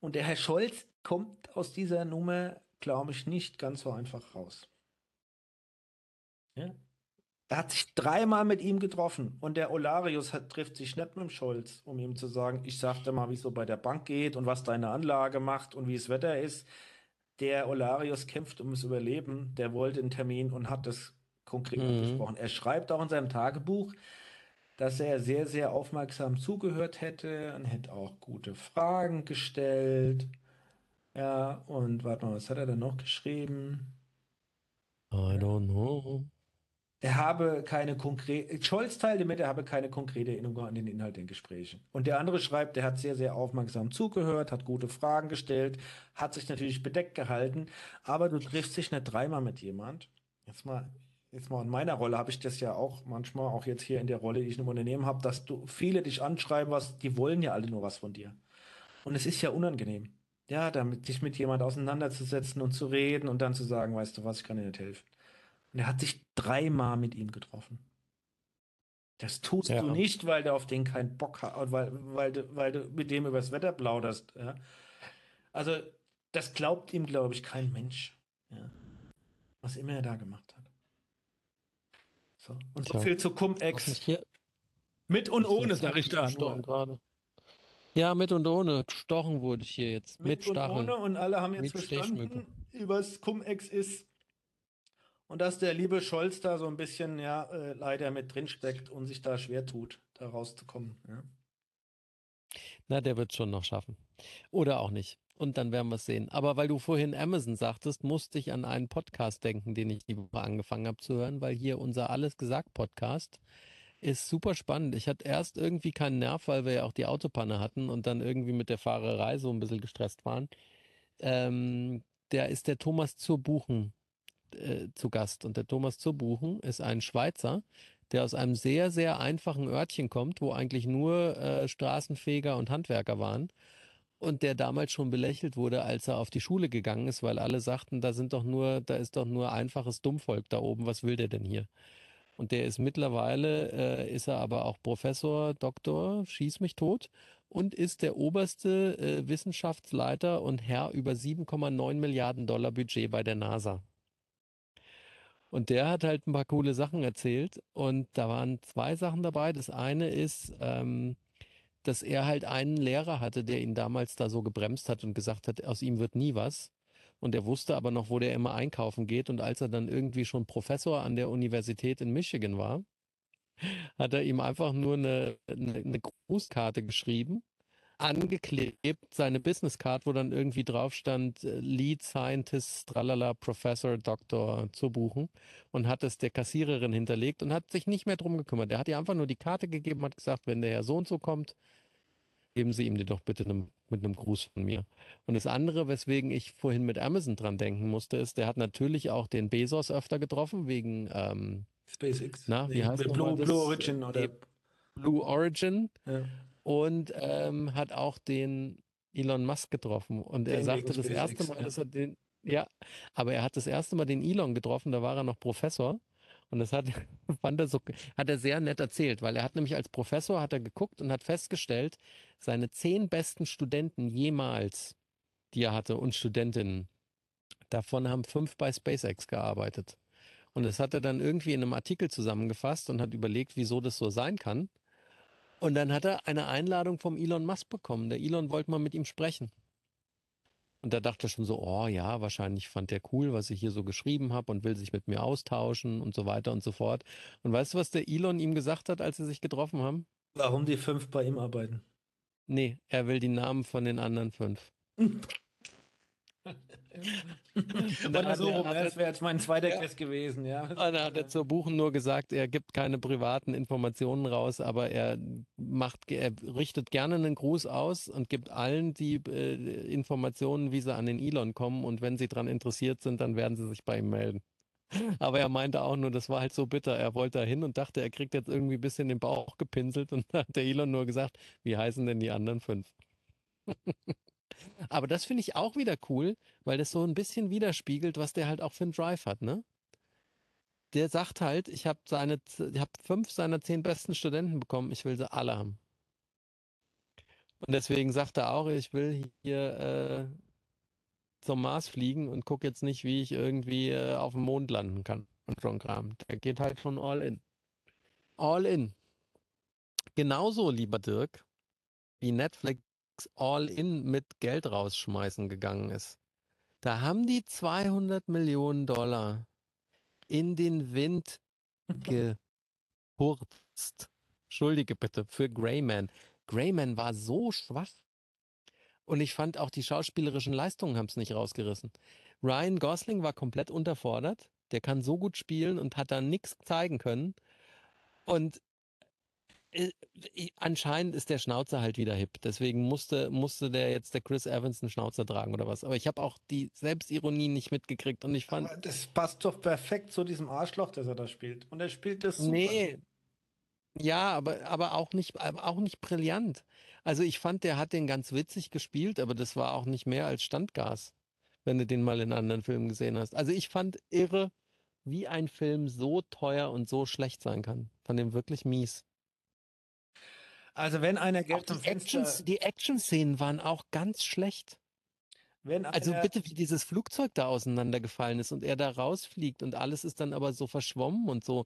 Und der Herr Scholz kommt aus dieser Nummer, glaube ich, nicht ganz so einfach raus. Ja? Er hat sich dreimal mit ihm getroffen und der Olarius hat, trifft sich nicht mit dem Scholz, um ihm zu sagen, ich sagte mal, wie es so bei der Bank geht und was deine Anlage macht und wie das Wetter ist. Der Olarius kämpft ums Überleben, der wollte einen Termin und hat das konkret Mhm. besprochen. Er schreibt auch in seinem Tagebuch, dass er sehr, sehr aufmerksam zugehört hätte und hätte auch gute Fragen gestellt. Ja, und warte mal, was hat er denn noch geschrieben? I don't know. Er habe keine konkrete, Scholz teilte mit, er habe keine konkrete Erinnerung an den Inhalt der Gespräche. Und der andere schreibt, er hat sehr, sehr aufmerksam zugehört, hat gute Fragen gestellt, hat sich natürlich bedeckt gehalten, aber du triffst dich nicht dreimal mit jemand. Jetzt mal, jetzt mal in meiner Rolle habe ich das ja auch manchmal, auch jetzt hier in der Rolle, die ich im Unternehmen habe, dass du viele dich anschreiben, was, die wollen ja alle nur was von dir. Und es ist ja unangenehm. Ja, damit dich mit jemand auseinanderzusetzen und zu reden und dann zu sagen, weißt du was, ich kann dir nicht helfen. Und er hat sich dreimal mit ihm getroffen. Das tust Ja. du nicht, weil du auf den keinen Bock hast, weil, weil, du, weil du mit dem übers Wetter plauderst. Ja? Also, das glaubt ihm, glaube ich, kein Mensch. Ja? Was immer er da gemacht hat. So. Und so viel zu Cum-Ex. Mit und ohne, jetzt sag ich da. gerade. Ja, mit und ohne. Gestochen wurde ich hier jetzt. Mit, Mit und Stacheln. ohne und alle haben jetzt Mit verstanden, was Cum-Ex ist. Und dass der liebe Scholz da so ein bisschen, ja, äh, leider mit drin steckt und sich da schwer tut, da rauszukommen. Ja. Na, der wird schon noch schaffen. Oder auch nicht. Und dann werden wir es sehen. Aber weil du vorhin Amazon sagtest, musste ich an einen Podcast denken, den ich die Woche angefangen habe zu hören, weil hier unser Alles gesagt Podcast ist super spannend. Ich hatte erst irgendwie keinen Nerv, weil wir ja auch die Autopanne hatten und dann irgendwie mit der Fahrerei so ein bisschen gestresst waren. Ähm, der ist der Thomas zur Buchen äh, zu Gast. Und der Thomas zur Buchen ist ein Schweizer, der aus einem sehr, sehr einfachen Örtchen kommt, wo eigentlich nur äh, Straßenfeger und Handwerker waren. Und der damals schon belächelt wurde, als er auf die Schule gegangen ist, weil alle sagten, da sind doch nur, da ist doch nur einfaches Dummvolk da oben, was will der denn hier? Und der ist mittlerweile, äh, ist er aber auch Professor, Doktor, schieß mich tot und ist der oberste äh, Wissenschaftsleiter und Herr über 7,9 Milliarden Dollar Budget bei der NASA. Und der hat halt ein paar coole Sachen erzählt. Und da waren zwei Sachen dabei. Das eine ist, ähm, dass er halt einen Lehrer hatte, der ihn damals da so gebremst hat und gesagt hat, aus ihm wird nie was. Und er wusste aber noch, wo der immer einkaufen geht. Und als er dann irgendwie schon Professor an der Universität in Michigan war, hat er ihm einfach nur eine, eine, eine Grußkarte geschrieben, angeklebt, seine Businesscard, wo dann irgendwie drauf stand, äh, Lead Scientist, tralala, Professor, Doktor zu buchen und hat es der Kassiererin hinterlegt und hat sich nicht mehr drum gekümmert. Er hat ihr einfach nur die Karte gegeben, hat gesagt, wenn der Herr so und so kommt, geben Sie ihm die doch bitte nem- mit einem Gruß von mir. Und das andere, weswegen ich vorhin mit Amazon dran denken musste, ist, der hat natürlich auch den Bezos öfter getroffen, wegen ähm, SpaceX. Na, wie heißt Blue, das? Blue Origin oder. Blue Origin Ja. und ähm, hat auch den Elon Musk getroffen. Und er Den sagte wegen das erste SpaceX, Mal, ja. dass er den, ja, aber er hat das erste Mal den Elon getroffen, da war er noch Professor. Und das hat, *laughs* fand er so, hat er sehr nett erzählt, weil er hat nämlich als Professor hat er geguckt und hat festgestellt, seine zehn besten Studenten jemals, die er hatte und Studentinnen, davon haben fünf bei SpaceX gearbeitet. Und das hat er dann irgendwie in einem Artikel zusammengefasst und hat überlegt, wieso das so sein kann. Und dann hat er eine Einladung vom Elon Musk bekommen. Der Elon wollte mal mit ihm sprechen. Und da dachte er schon so, oh ja, wahrscheinlich fand der cool, was ich hier so geschrieben habe und will sich mit mir austauschen und so weiter und so fort. Und weißt du, was der Elon ihm gesagt hat, als sie sich getroffen haben? Warum die fünf bei ihm arbeiten? Nee, er will die Namen von den anderen fünf. *laughs* Oder so, er- rum, hat das er- wäre jetzt mein zweiter Ja. Guess gewesen, ja. Und dann hat er zur Buchen nur gesagt, er gibt keine privaten Informationen raus, aber er macht, er richtet gerne einen Gruß aus und gibt allen die äh, Informationen, wie sie an den Elon kommen. Und wenn sie daran interessiert sind, dann werden sie sich bei ihm melden. Aber er meinte auch nur, das war halt so bitter. Er wollte da hin und dachte, er kriegt jetzt irgendwie ein bisschen den Bauch gepinselt. Und dann hat der Elon nur gesagt, wie heißen denn die anderen fünf? Aber das finde ich auch wieder cool, weil das so ein bisschen widerspiegelt, was der halt auch für einen Drive hat, ne? Der sagt halt, ich habe seine, ich habe fünf seiner zehn besten Studenten bekommen, ich will sie alle haben. Und deswegen sagt er auch, ich will hier äh, zum Mars fliegen und gucke jetzt nicht, wie ich irgendwie äh, auf dem Mond landen kann und so Kram. Der geht halt schon all in. All in. Genauso, lieber Dirk, wie Netflix all in mit Geld rausschmeißen gegangen ist. Da haben die 200 Millionen Dollar in den Wind gehurzt. Entschuldige bitte, für Greyman. Greyman war so schwach. Und ich fand auch die schauspielerischen Leistungen haben es nicht rausgerissen. Ryan Gosling war komplett unterfordert. Der kann so gut spielen und hat da nichts zeigen können. Und anscheinend ist der Schnauzer halt wieder hip. Deswegen musste, musste der jetzt der Chris Evans einen Schnauzer tragen oder was. Aber ich habe auch die Selbstironie nicht mitgekriegt und ich fand. Aber das passt doch perfekt zu diesem Arschloch, das er da spielt. Und er spielt das super. Nee. Ja, aber, aber auch nicht, aber auch nicht brillant. Also ich fand, der hat den ganz witzig gespielt, aber das war auch nicht mehr als Standgas, wenn du den mal in anderen Filmen gesehen hast. Also ich fand irre, wie ein Film so teuer und so schlecht sein kann. Fand den wirklich mies. Also wenn einer Geld zum die Action, Fenster, die Action-Szenen waren auch ganz schlecht. wenn Also bitte, wie dieses Flugzeug da auseinandergefallen ist und er da rausfliegt und alles ist dann aber so verschwommen und so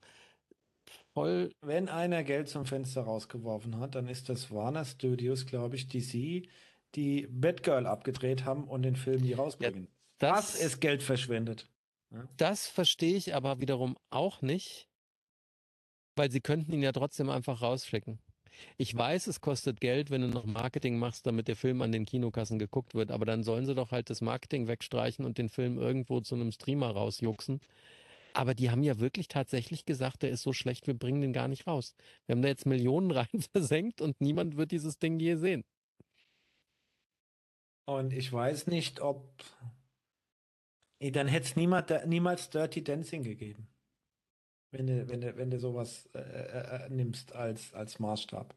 voll. wenn einer Geld zum Fenster rausgeworfen hat, dann ist das Warner Studios, glaube ich, DC, die Batgirl abgedreht haben und den Film nie rausbringen. das Das, ist Geld verschwendet. Ja. das verstehe ich aber wiederum auch nicht, weil sie könnten ihn ja trotzdem einfach rausschicken. Ich weiß, es kostet Geld, wenn du noch Marketing machst, damit der Film an den Kinokassen geguckt wird, aber dann sollen sie doch halt das Marketing wegstreichen und den Film irgendwo zu einem Streamer rausjuxen. Aber die haben ja wirklich tatsächlich gesagt, der ist so schlecht, wir bringen den gar nicht raus. Wir haben da jetzt Millionen *laughs* rein versenkt und niemand wird dieses Ding je sehen. Und ich weiß nicht, ob. Dann hätte es niemals Dirty Dancing gegeben. Wenn du, wenn du, wenn du sowas äh, äh, äh, nimmst als, als Maßstab.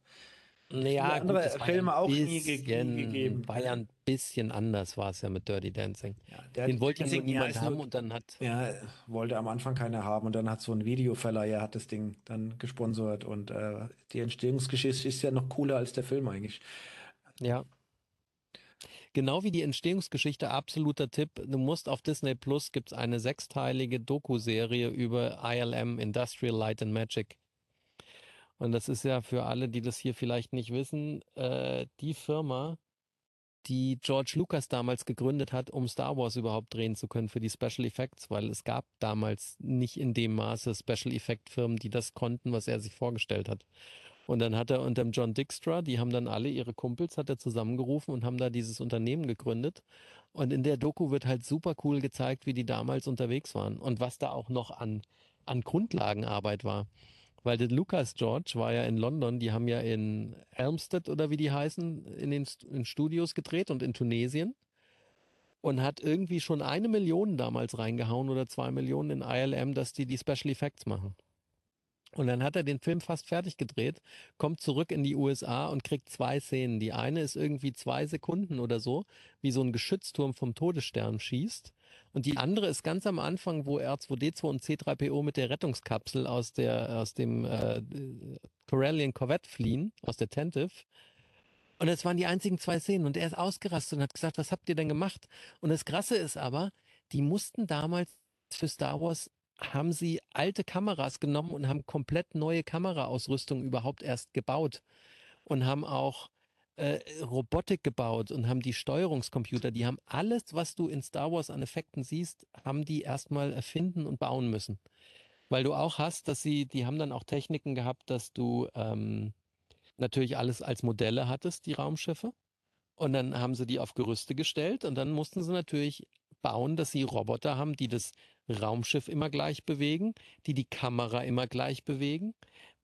Naja, Viele andere gut, das Filme auch nie, gegeben. war ja ein bisschen anders, war es ja mit Dirty Dancing. Ja, Den wollte ja niemand haben nur, und dann hat, ja, wollte am Anfang keiner haben und dann hat so ein Videoverleiher hat das Ding dann gesponsert und äh, die Entstehungsgeschichte ist ja noch cooler als der Film eigentlich. ja. Genau wie die Entstehungsgeschichte, absoluter Tipp. Du musst auf Disney Plus gibt es eine sechsteilige Doku-Serie über ILM, Industrial Light and Magic. Und das ist ja für alle, die das hier vielleicht nicht wissen, äh, die Firma, die George Lucas damals gegründet hat, um Star Wars überhaupt drehen zu können für die Special Effects, weil es gab damals nicht in dem Maße Special Effect Firmen, die das konnten, was er sich vorgestellt hat. Und dann hat er unter dem John Dykstra, die haben dann alle ihre Kumpels, hat er zusammengerufen und haben da dieses Unternehmen gegründet. Und in der Doku wird halt super cool gezeigt, wie die damals unterwegs waren und was da auch noch an, an Grundlagenarbeit war. Weil der Lucas George war ja in London, die haben ja in Elmstead oder wie die heißen, in den in Studios gedreht und in Tunesien und hat irgendwie schon eine Million damals reingehauen oder zwei Millionen in ILM, dass die die Special Effects machen. Und dann hat er den Film fast fertig gedreht, kommt zurück in die USA und kriegt zwei Szenen. Die eine ist irgendwie zwei Sekunden oder so, wie so ein Geschützturm vom Todesstern schießt. Und die andere ist ganz am Anfang, wo R2D2 und C3PO mit der Rettungskapsel aus, der, aus dem äh, Corellian Corvette fliehen, aus der Tentive. Und das waren die einzigen zwei Szenen. Und er ist ausgerastet und hat gesagt, was habt ihr denn gemacht? Und das Krasse ist aber, die mussten damals für Star Wars, haben sie alte Kameras genommen und haben komplett neue Kameraausrüstung überhaupt erst gebaut. Und haben auch äh, Robotik gebaut und haben die Steuerungscomputer, die haben alles, was du in Star Wars an Effekten siehst, haben die erstmal erfinden und bauen müssen. Weil du auch hast, dass sie, die haben dann auch Techniken gehabt, dass du ähm, natürlich alles als Modelle hattest, die Raumschiffe. Und dann haben sie die auf Gerüste gestellt und dann mussten sie natürlich bauen, dass sie Roboter haben, die das Raumschiff immer gleich bewegen, die die Kamera immer gleich bewegen.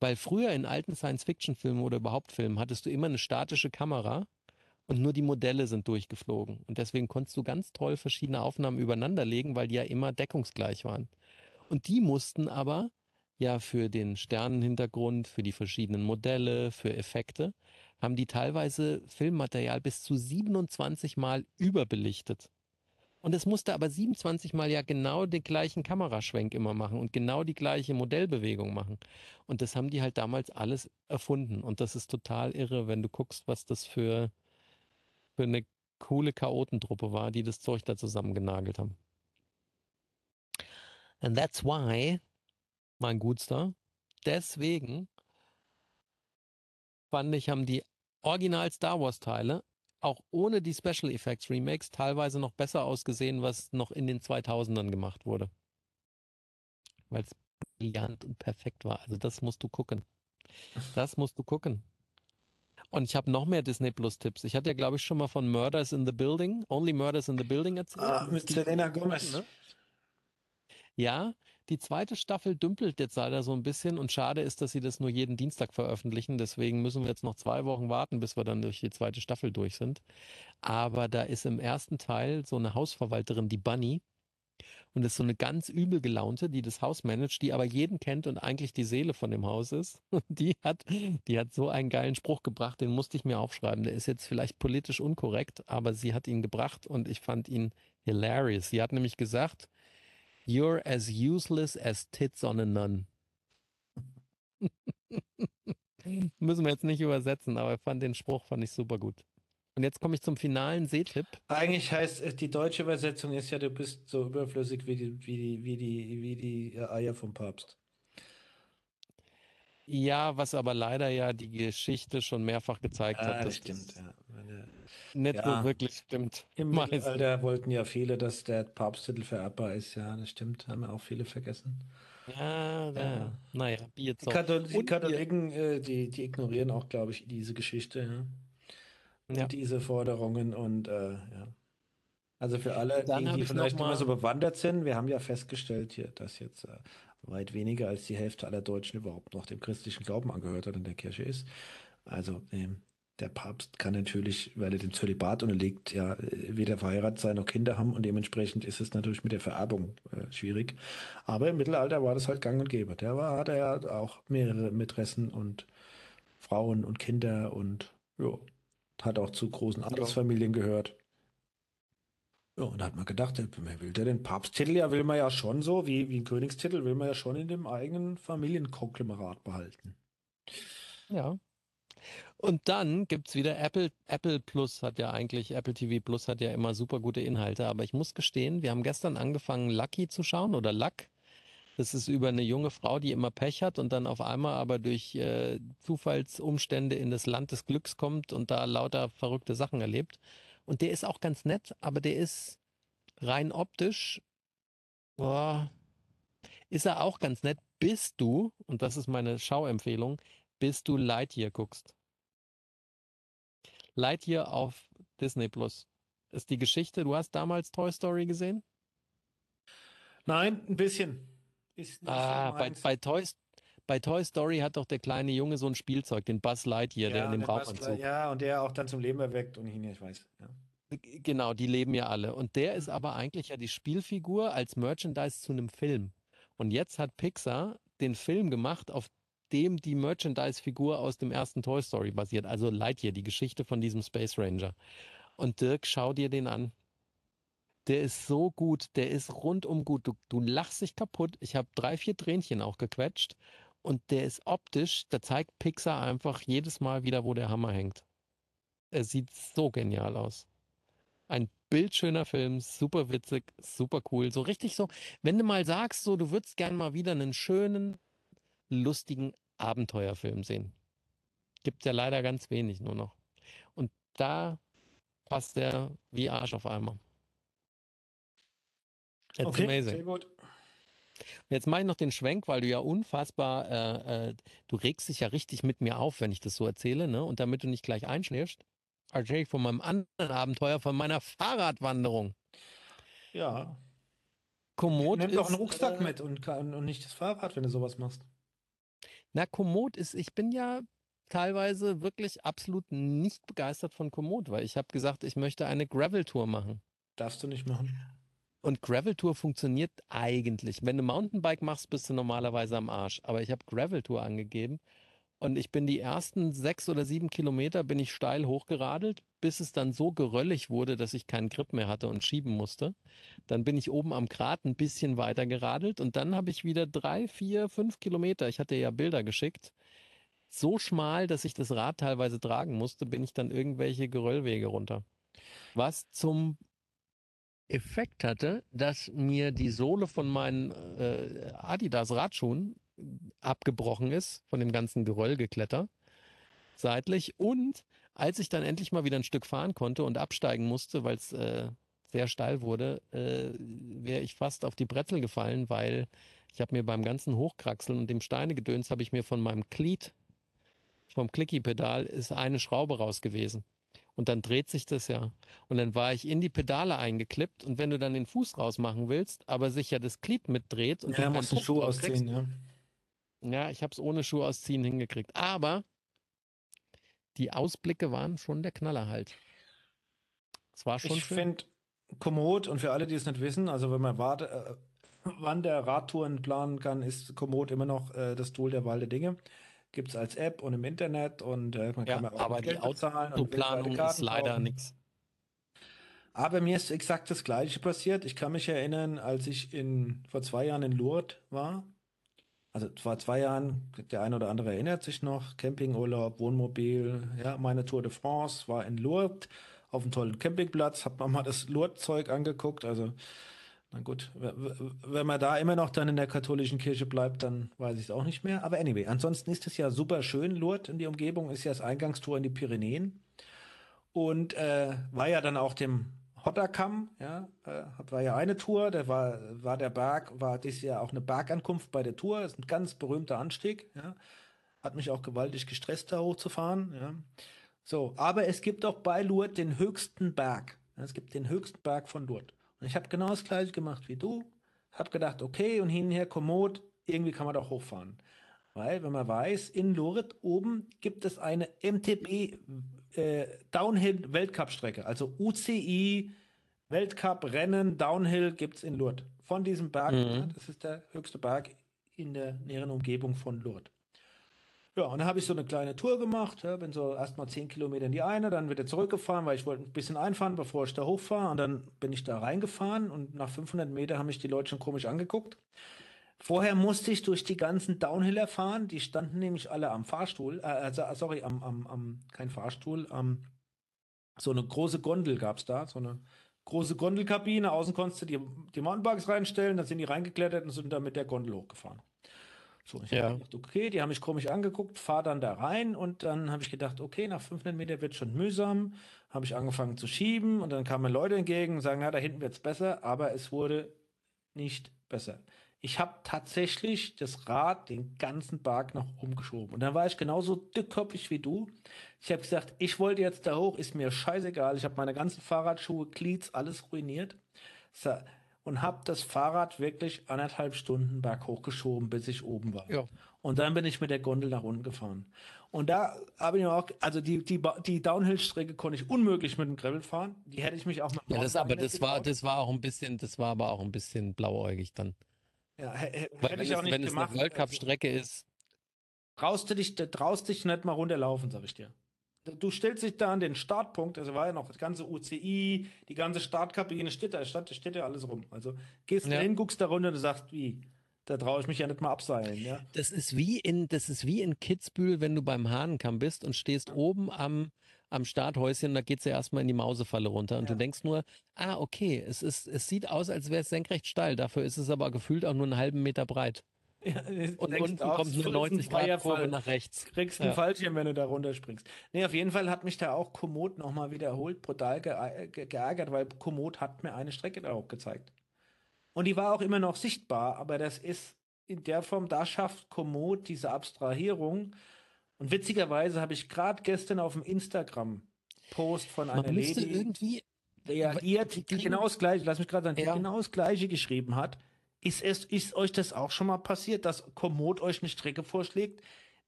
Weil früher in alten Science-Fiction-Filmen oder überhaupt Filmen hattest du immer eine statische Kamera und nur die Modelle sind durchgeflogen. Und deswegen konntest du ganz toll verschiedene Aufnahmen übereinander legen, weil die ja immer deckungsgleich waren. Und die mussten aber ja für den Sternenhintergrund, für die verschiedenen Modelle, für Effekte, haben die teilweise Filmmaterial bis zu 27 Mal überbelichtet. Und es musste aber 27 Mal ja genau den gleichen Kameraschwenk immer machen und genau die gleiche Modellbewegung machen. Und das haben die halt damals alles erfunden. Und das ist total irre, wenn du guckst, was das für für eine coole Chaotentruppe war, die das Zeug da zusammengenagelt haben. And that's why, mein Gutster, deswegen fand ich, haben die Original Star Wars Teile auch ohne die Special Effects Remakes teilweise noch besser ausgesehen, was noch in den 2000ern gemacht wurde. Weil es brillant und perfekt war. Also das musst du gucken. Das musst du gucken. Und ich habe noch mehr Disney Plus Tipps. Ich hatte ja, glaube ich, schon mal von Murders in the Building, Only Murders in the Building erzählt. Ah, mit Selena Gomez. Ne? Ja, die zweite Staffel dümpelt jetzt leider so ein bisschen und schade ist, dass sie das nur jeden Dienstag veröffentlichen. Deswegen müssen wir jetzt noch zwei Wochen warten, bis wir dann durch die zweite Staffel durch sind. Aber da ist im ersten Teil so eine Hausverwalterin, die Bunny. Und ist so eine ganz übel gelaunte, die das Haus managt, die aber jeden kennt und eigentlich die Seele von dem Haus ist. *laughs* Und die hat, die hat so einen geilen Spruch gebracht, den musste ich mir aufschreiben. Der ist jetzt vielleicht politisch unkorrekt, aber sie hat ihn gebracht und ich fand ihn hilarious. Sie hat nämlich gesagt, You're as useless as tits on a nun. *laughs* Müssen wir jetzt nicht übersetzen, aber ich fand den Spruch fand ich super gut. Und jetzt komme ich zum finalen Sehtipp. Eigentlich heißt äh, die deutsche Übersetzung ist ja, du bist so überflüssig wie die, wie die, wie die, wie die äh, Eier vom Papst. Ja, was aber leider ja die Geschichte schon mehrfach gezeigt ah, hat. Das stimmt, ja. Meine, nicht ja. so wirklich stimmt. *laughs* Im Mittelalter wollten ja viele, dass der Papsttitel vererbbar ist. Ja, das stimmt. Haben auch viele vergessen. Ja, ja. naja, Die, Kathol die Katholiken, äh, die, die ignorieren auch, glaube ich, diese Geschichte. Ja. Und ja. diese Forderungen und äh, ja. Also für alle, die, die vielleicht nicht mehr so bewandert sind, wir haben ja festgestellt hier, dass jetzt äh, weit weniger als die Hälfte aller Deutschen überhaupt noch dem christlichen Glauben angehört hat in der Kirche ist. Also ähm, der Papst kann natürlich, weil er dem Zölibat unterliegt, ja weder verheiratet sein noch Kinder haben und dementsprechend ist es natürlich mit der Vererbung äh, schwierig. Aber im Mittelalter war das halt gang und gäbe. Der war, hatte ja auch mehrere Mätressen und Frauen und Kinder und ja, hat auch zu großen Adelsfamilien gehört. Ja, und da hat man gedacht, wer will der den Papsttitel? Ja, will man ja schon so, wie, wie ein Königstitel, will man ja schon in dem eigenen Familienkonglomerat behalten. Ja, und dann gibt es wieder Apple, Apple Plus hat ja eigentlich, Apple TV Plus hat ja immer super gute Inhalte, aber ich muss gestehen, wir haben gestern angefangen, Lucky zu schauen oder Luck. Das ist über eine junge Frau, die immer Pech hat und dann auf einmal aber durch äh, Zufallsumstände in das Land des Glücks kommt und da lauter verrückte Sachen erlebt. Und der ist auch ganz nett, aber der ist rein optisch, boah, ist er auch ganz nett, bis du, und das ist meine Schauempfehlung, bis du Lightyear guckst. Lightyear auf Disney Plus. Ist die Geschichte, du hast damals Toy Story gesehen? Nein, ein bisschen. ah, so bei, bei, Toy, bei Toy Story hat doch der kleine Junge so ein Spielzeug, den Buzz Lightyear, ja, der in dem Raumanzug. Ja, und der auch dann zum Leben erweckt und ihn, ich weiß. Ja. Genau, die leben ja alle. Und der ist aber eigentlich ja die Spielfigur als Merchandise zu einem Film. Und jetzt hat Pixar den Film gemacht, auf dem die Merchandise-Figur aus dem ersten Toy Story basiert, also Lightyear, die Geschichte von diesem Space Ranger. Und Dirk, schau dir den an. Der ist so gut, der ist rundum gut. Du, du lachst dich kaputt. Ich habe drei, vier Tränchen auch gequetscht. Und der ist optisch, da zeigt Pixar einfach jedes Mal wieder, wo der Hammer hängt. Er sieht so genial aus. Ein bildschöner Film, super witzig, super cool. So richtig so, wenn du mal sagst, so, du würdest gern mal wieder einen schönen, lustigen Abenteuerfilm sehen. Gibt ja leider ganz wenig nur noch. Und da passt der wie Arsch auf einmal. It's okay, amazing. Sehr gut. Jetzt mache ich noch den Schwenk, weil du ja unfassbar, äh, äh, du regst dich ja richtig mit mir auf, wenn ich das so erzähle, ne? Und damit du nicht gleich einschläfst, erzähle ich von meinem anderen Abenteuer, von meiner Fahrradwanderung. Ja. Komoot Nimm doch einen Rucksack äh, mit und, und nicht das Fahrrad, wenn du sowas machst. Na, Komoot ist, ich bin ja teilweise wirklich absolut nicht begeistert von Komoot, weil ich habe gesagt, ich möchte eine Gravel-Tour machen. Darfst du nicht machen. Und Gravel-Tour funktioniert eigentlich. Wenn du Mountainbike machst, bist du normalerweise am Arsch. Aber ich habe Gravel-Tour angegeben und ich bin die ersten sechs oder sieben Kilometer bin ich steil hochgeradelt, bis es dann so geröllig wurde, dass ich keinen Grip mehr hatte und schieben musste. Dann bin ich oben am Grat ein bisschen weiter geradelt und dann habe ich wieder drei, vier, fünf Kilometer. Ich hatte ja Bilder geschickt. So schmal, dass ich das Rad teilweise tragen musste, bin ich dann irgendwelche Geröllwege runter. Was zum Effekt hatte, dass mir die Sohle von meinen äh, Adidas Radschuhen abgebrochen ist, von dem ganzen Geröllgekletter seitlich. Und als ich dann endlich mal wieder ein Stück fahren konnte und absteigen musste, weil es äh, sehr steil wurde, äh, wäre ich fast auf die Brezel gefallen, weil ich habe mir beim ganzen Hochkraxeln und dem Steinegedöns habe ich mir von meinem Glied, vom Clicky-Pedal, ist eine Schraube raus gewesen. Und dann dreht sich das ja. Und dann war ich in die Pedale eingeklippt und wenn du dann den Fuß rausmachen willst, aber sich ja das Glied mitdreht und ja, du musst du Schuh ausziehen, ja. Ja, ich habe es ohne Schuh ausziehen hingekriegt. Aber die Ausblicke waren schon der Knaller halt. Es war schon Ich finde Komoot und für alle, die es nicht wissen, also wenn man warte, äh, wann der Radtouren planen kann, ist Komoot immer noch äh, das Tool der Wahl der Dinge. Gibt es als App und im Internet und äh, man Ja, kann auch aber mit die Geld bezahlen und Autoplanung ist leider nichts. Aber mir ist exakt das Gleiche passiert. Ich kann mich erinnern, als ich in, vor zwei Jahren in Lourdes war. Also vor zwei Jahren, der eine oder andere erinnert sich noch, Campingurlaub, Wohnmobil, ja, meine Tour de France war in Lourdes auf einem tollen Campingplatz, hab mir mal das Lourdes-Zeug angeguckt. Also, na gut, wenn man da immer noch dann in der katholischen Kirche bleibt, dann weiß ich es auch nicht mehr. Aber anyway, ansonsten ist es ja super schön. Lourdes in die Umgebung ist ja das Eingangstor in die Pyrenäen und äh, war ja dann auch dem Hotterkamm, ja, äh, war ja eine Tour, der war, war der Berg, war dieses Jahr auch eine Bergankunft bei der Tour, ist ein ganz berühmter Anstieg, ja, hat mich auch gewaltig gestresst, da hochzufahren, ja. So, aber es gibt auch bei Lourdes den höchsten Berg, es gibt den höchsten Berg von Lourdes. Und ich habe genau das gleiche gemacht wie du, habe gedacht, okay, und hin und her kommod, irgendwie kann man doch hochfahren. Weil, wenn man weiß, in Lourdes oben gibt es eine MTB äh, Downhill Weltcup-Strecke, also UCI Weltcup-Rennen Downhill gibt es in Lourdes. Von diesem Berg, Mhm. das ist der höchste Berg in der näheren Umgebung von Lourdes. Ja, und dann habe ich so eine kleine Tour gemacht, ja, bin so erstmal 10 Kilometer in die eine, dann wieder zurückgefahren, weil ich wollte ein bisschen einfahren, bevor ich da hochfahre. Und dann bin ich da reingefahren und nach 500 Metern haben mich die Leute schon komisch angeguckt. Vorher musste ich durch die ganzen Downhiller fahren, die standen nämlich alle am Fahrstuhl, äh, also, äh, sorry, am, am, am, kein Fahrstuhl, am, so eine große Gondel gab es da, so eine große Gondelkabine, außen konntest du die, die Mountainbikes reinstellen, dann sind die reingeklettert und sind dann mit der Gondel hochgefahren. So, ich Ja. habe gedacht, okay, die haben mich komisch angeguckt, fahr dann da rein und dann habe ich gedacht, okay, nach 500 Meter wird schon mühsam, habe ich angefangen zu schieben und dann kamen Leute entgegen und sagen, ja, da hinten wird es besser, aber es wurde nicht besser. Ich habe tatsächlich das Rad den ganzen Berg nach oben geschoben. Und dann war ich genauso dickköpfig wie du. Ich habe gesagt, ich wollte jetzt da hoch, ist mir scheißegal. Ich habe meine ganzen Fahrradschuhe, Glieds, alles ruiniert. So, und habe das Fahrrad wirklich anderthalb Stunden berghoch geschoben, bis ich oben war. Ja. Und dann bin ich mit der Gondel nach unten gefahren. Und da habe ich mir auch, also die, die, die Downhill-Strecke konnte ich unmöglich mit dem Gravel fahren. Die hätte ich mich auch mit dem Ja, das aber nicht das war, das war auch ein bisschen, das war aber auch ein bisschen blauäugig dann. Ja, Weil hätte wenn ich es, auch nicht wenn es gemacht. eine World Cup Strecke ist, Traust du dich, traust dich nicht mal runterlaufen, sag ich dir. Du stellst dich da an den Startpunkt, also war ja noch das ganze UCI, die ganze Startkabine steht da, steht, steht ja alles rum. Also gehst Ja. da hin, guckst da runter und du sagst, wie? Da traue ich mich ja nicht mal abseilen, ja. das ist wie in, das ist wie in Kitzbühel, wenn du beim Hahnenkamm bist und stehst oben am, am Starthäuschen, da geht's ja erstmal in die Mausefalle runter und Ja. du denkst nur, ah, okay, es ist, es sieht aus, als wäre es senkrecht steil, dafür ist es aber gefühlt auch nur einen halben Meter breit. *laughs* ja Und unten kommt eine ist ein 90 Grad Kurve nach rechts. Kriegst einen Ja. Fallschirm, wenn du da runterspringst. Nee, auf jeden Fall hat mich da auch Komoot nochmal wiederholt brutal ge ge geärgert, weil Komoot hat mir eine Strecke da auch gezeigt. Und die war auch immer noch sichtbar, aber das ist in der Form, da schafft Komoot diese Abstrahierung. Und witzigerweise habe ich gerade gestern auf dem Instagram-Post von einer Man Lady, irgendwie, der, die, genau das gleiche, lass mich gerade sagen, die Ja. genau das gleiche geschrieben hat. Ist, es, ist euch das auch schon mal passiert, dass Komoot euch eine Strecke vorschlägt,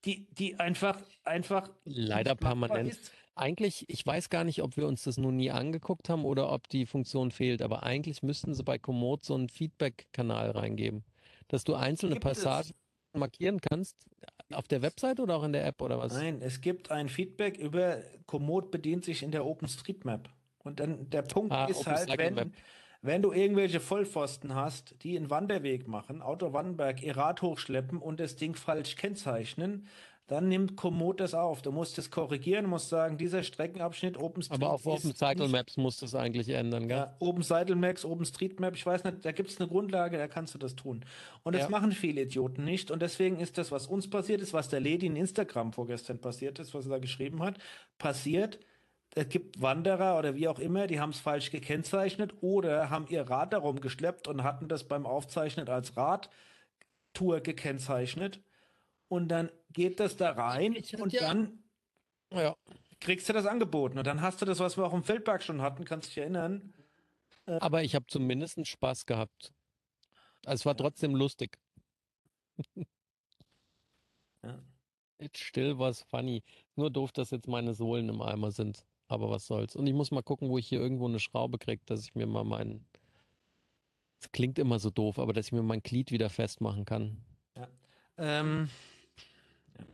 die, die einfach, einfach Leider permanent. ist? Eigentlich, ich weiß gar nicht, ob wir uns das nun nie angeguckt haben oder ob die Funktion fehlt, aber eigentlich müssten sie bei Komoot so einen Feedback-Kanal reingeben, dass du einzelne Gibt es. Passagen markieren kannst, auf der Website oder auch in der App oder was? Nein, es gibt ein Feedback über Komoot bedient sich in der OpenStreetMap. Und dann der Punkt Ah, ist halt, wenn. Wenn du irgendwelche Vollpfosten hast, die einen Wanderweg machen, Auto Wannenberg, ihr Rad hochschleppen und das Ding falsch kennzeichnen, dann nimmt Komoot das auf. Du musst es korrigieren, musst sagen, dieser Streckenabschnitt OpenStreet Aber auf ist OpenCycle nicht- Maps musst du es eigentlich ändern, gell? Ja, OpenSitlemaps, OpenStreetMap, ich weiß nicht, da gibt es eine Grundlage, da kannst du das tun. Und das Ja. machen viele Idioten nicht. Und deswegen ist das, was uns passiert ist, was der Lady in Instagram vorgestern passiert ist, was sie da geschrieben hat, passiert. Es gibt Wanderer oder wie auch immer, die haben es falsch gekennzeichnet oder haben ihr Rad darum geschleppt und hatten das beim Aufzeichnen als Radtour gekennzeichnet. Und dann geht das da rein und ja- dann Ja. kriegst du das angeboten. Und dann hast du das, was wir auch im Feldberg schon hatten, kannst dich erinnern. Aber ich habe zumindest einen Spaß gehabt. Also es war trotzdem lustig. Ja. It still was funny. Nur doof, dass jetzt meine Sohlen im Eimer sind. Aber was soll's. Und ich muss mal gucken, wo ich hier irgendwo eine Schraube kriege, dass ich mir mal meinen. Es klingt immer so doof, aber dass ich mir mein Glied wieder festmachen kann. Ähm, ja.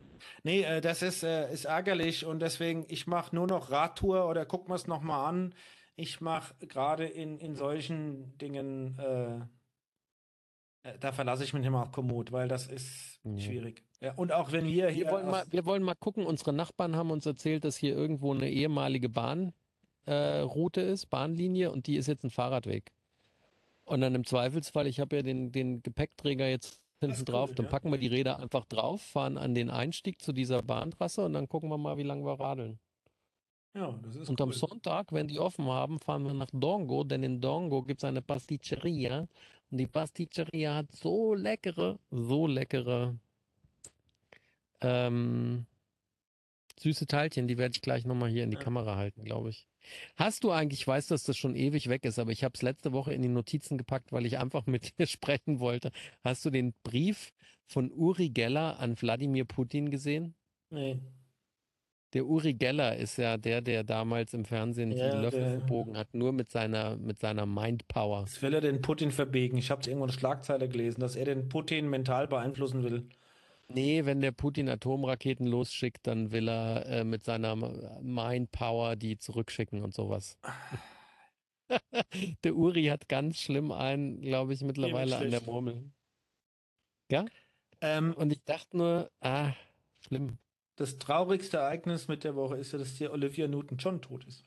Nee, äh, das ist, äh, ist ärgerlich und deswegen, ich mache nur noch Radtour oder gucken wir es nochmal an. Ich mache gerade in, in solchen Dingen, äh, äh, da verlasse ich mich immer auf Komoot, weil das ist Ja. schwierig. Ja, und auch wenn wir hier Wir wollen, mal, wir wollen mal gucken. Unsere Nachbarn haben uns erzählt, dass hier irgendwo eine ehemalige Bahnroute äh, ist, Bahnlinie, und die ist jetzt ein Fahrradweg. Und dann im Zweifelsfall, ich habe ja den, den Gepäckträger jetzt hinten drauf, cool, dann ja. packen wir die Räder einfach drauf, fahren an den Einstieg zu dieser Bahntrasse und dann gucken wir mal, wie lange wir radeln. ja, das ist Und am cool. Sonntag, wenn die offen haben, fahren wir nach Dongo, denn in Dongo gibt es eine Pasticceria. Und die Pasticceria hat so leckere, so leckere ähm, süße Teilchen. Die werde ich gleich nochmal hier in die Ja. Kamera halten, glaube ich. Hast du eigentlich, ich weiß, dass das schon ewig weg ist, aber ich habe es letzte Woche in die Notizen gepackt, weil ich einfach mit *laughs* dir sprechen wollte. Hast du den Brief von Uri Geller an Wladimir Putin gesehen? Nee. Der Uri Geller ist ja der, der damals im Fernsehen die Ja, Löffel der- verbogen hat, nur mit seiner, mit seiner Mindpower. Jetzt will er den Putin verbiegen. Ich habe irgendwo eine Schlagzeile gelesen, dass er den Putin mental beeinflussen will. Nee, wenn der Putin Atomraketen losschickt, dann will er äh, mit seiner Mindpower die zurückschicken und sowas. *laughs* Der Uri hat ganz schlimm einen, glaube ich, mittlerweile an der. Murmel. Ähm, Und ich dachte nur, ah, schlimm. das traurigste Ereignis mit der Woche ist ja, dass hier Olivia Newton-John tot ist.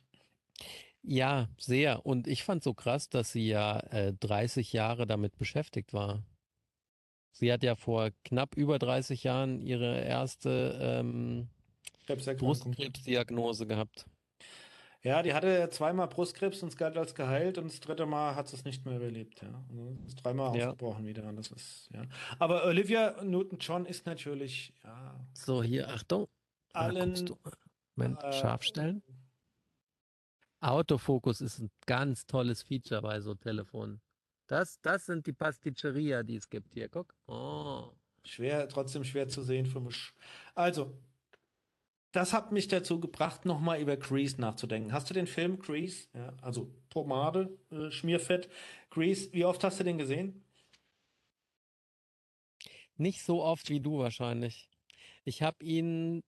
Ja, sehr. Und ich fand so krass, dass sie ja äh, 30 Jahre damit beschäftigt war. Sie hat ja vor knapp über 30 Jahren ihre erste ähm. Brustkrebsdiagnose gehabt. Ja, die hatte zweimal Brustkrebs und es galt als geheilt und das dritte Mal hat sie es nicht mehr überlebt. Ja, also ist dreimal Ja. ausgebrochen wieder. Das ist, ja. Aber Olivia Newton-John ist natürlich, ja, So, hier, Achtung. Allen. du. Moment, äh, scharf stellen. Autofokus ist ein ganz tolles Feature bei so Telefonen. Das, das sind die Pasticceria, die es gibt hier. Guck. Oh. Schwer, trotzdem schwer zu sehen für mich. Also, das hat mich dazu gebracht, nochmal über Grease nachzudenken. Hast du den Film Grease? Ja, also Pomade, äh, Schmierfett, Grease. Wie oft hast du den gesehen? Nicht so oft wie du wahrscheinlich. Ich habe ihn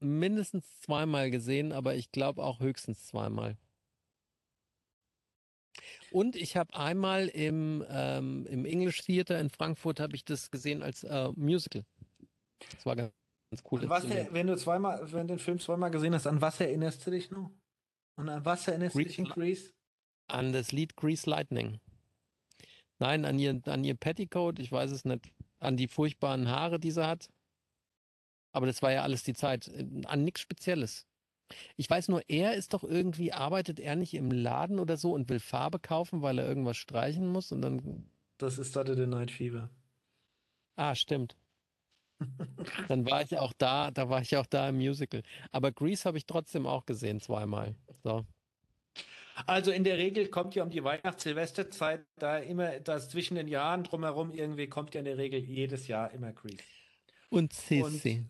mindestens zweimal gesehen, aber ich glaube auch höchstens zweimal. Und ich habe einmal im, ähm, im English Theater in Frankfurt habe ich das gesehen als äh, Musical. Das war ganz, cool. Was, wenn du zweimal, wenn du den Film zweimal gesehen hast, an was erinnerst du dich noch? Und an was erinnerst du dich in Grease. Grease? An das Lied Grease Lightning. Nein, an ihr, an ihr Petticoat, ich weiß es nicht. An die furchtbaren Haare, die sie hat. Aber das war ja alles die Zeit. Äh, An nichts Spezielles. Ich weiß nur, er ist doch irgendwie, arbeitet er nicht im Laden oder so und will Farbe kaufen, weil er irgendwas streichen muss und dann. Das ist Saturday Night Fever. Ah, stimmt. Dann war ich auch da, da war ich auch da im Musical. Aber Grease habe ich trotzdem auch gesehen, zweimal. So. Also in der Regel kommt ja um die Weihnachts-Silvesterzeit da immer, das zwischen den Jahren drumherum irgendwie kommt ja in der Regel jedes Jahr immer Grease. Und Sissy.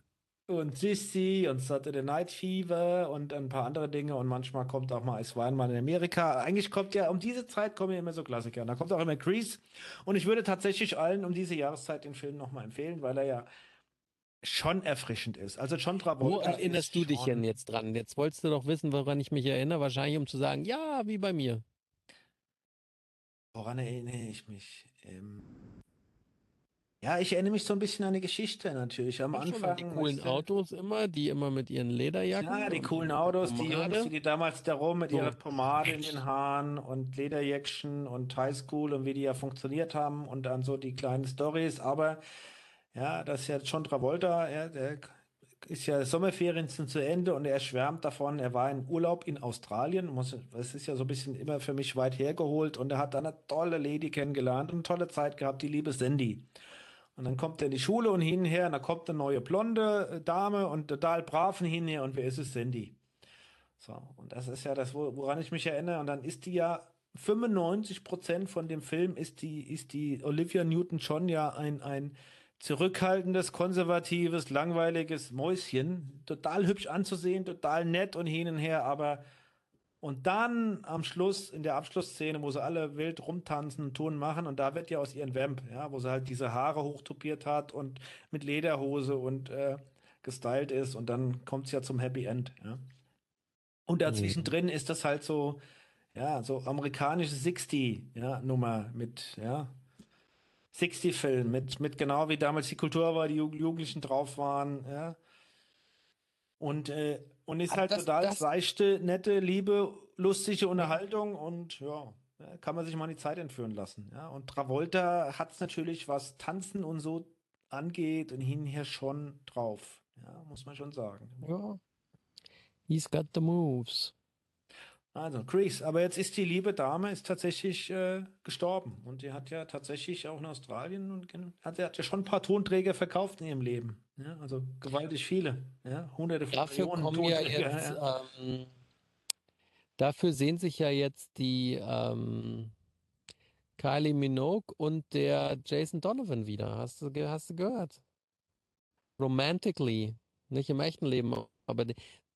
Und Sissy und Saturday Night Fever und ein paar andere Dinge und manchmal kommt auch mal Ice Wine mal in Amerika. Eigentlich kommt ja um diese Zeit kommen ja immer so Klassiker. Und da kommt auch immer Grease. Und ich würde tatsächlich allen um diese Jahreszeit den Film nochmal empfehlen, weil er ja schon erfrischend ist. Also John Wo Travolta erinnerst ist du dich denn jetzt dran? Jetzt wolltest du doch wissen, woran ich mich erinnere. Wahrscheinlich, um zu sagen, ja, wie bei mir. Woran erinnere ich mich? Ähm, Ja, ich erinnere mich so ein bisschen an die Geschichte natürlich. Am Anfang. die coolen Autos immer, die immer mit ihren Lederjacken. Ja, die coolen Autos, die. Jungs, die damals da rum mit So. ihrer Pomade in den Haaren und Lederjäckchen und Highschool und wie die ja funktioniert haben und dann so die kleinen Stories. Aber ja, das ist ja John Travolta, ja, der ist ja Sommerferien sind zu Ende und er schwärmt davon, er war in Urlaub in Australien. Muss, das ist ja so ein bisschen immer für mich weit hergeholt und er hat da eine tolle Lady kennengelernt und eine tolle Zeit gehabt, die liebe Sandy. Und dann kommt er in die Schule und hinher, und da kommt eine neue blonde äh, Dame und total brav hinher und wer ist es? Sandy. So, und das ist ja das, wo- woran ich mich erinnere. Und dann ist die ja 95 Prozent von dem Film ist die, ist die Olivia Newton-John ja ein, ein zurückhaltendes, konservatives, langweiliges Mäuschen. Total hübsch anzusehen, total nett und hin und her, aber und dann am Schluss, in der Abschlussszene, wo sie alle wild rumtanzen Ton machen, und da wird ja aus ihren Vamp, ja, wo sie halt diese Haare hochtopiert hat und mit Lederhose und äh, gestylt ist, und dann kommt es ja zum Happy End, ja. Und dazwischen drin ist das halt so, ja, so amerikanische 60, ja, Nummer mit, ja, 60-Film, mit, mit genau wie damals die Kultur war, die Ju- Jugendlichen drauf waren, ja. Und, äh, und ist halt das- total das- seichte, nette, liebe, lustige Unterhaltung und ja, ja, kann man sich mal in die Zeit entführen lassen. Ja. Und Travolta hat es natürlich, was Tanzen und so angeht und hinher schon drauf. Ja, muss man schon sagen. Ja. He's got the moves. Also, Chris, aber jetzt ist die liebe Dame ist tatsächlich äh, gestorben und die hat ja tatsächlich auch in Australien und hat, hat ja schon ein paar Tonträger verkauft in ihrem Leben. Ja, also gewaltig viele. Ja, hunderte von Dafür Millionen kommen ja Tonträger. jetzt, ja. ähm, dafür sehen sich ja jetzt die ähm, Kylie Minogue und der Jason Donovan wieder. Hast du, hast du gehört? Romantically, nicht im echten Leben, aber die,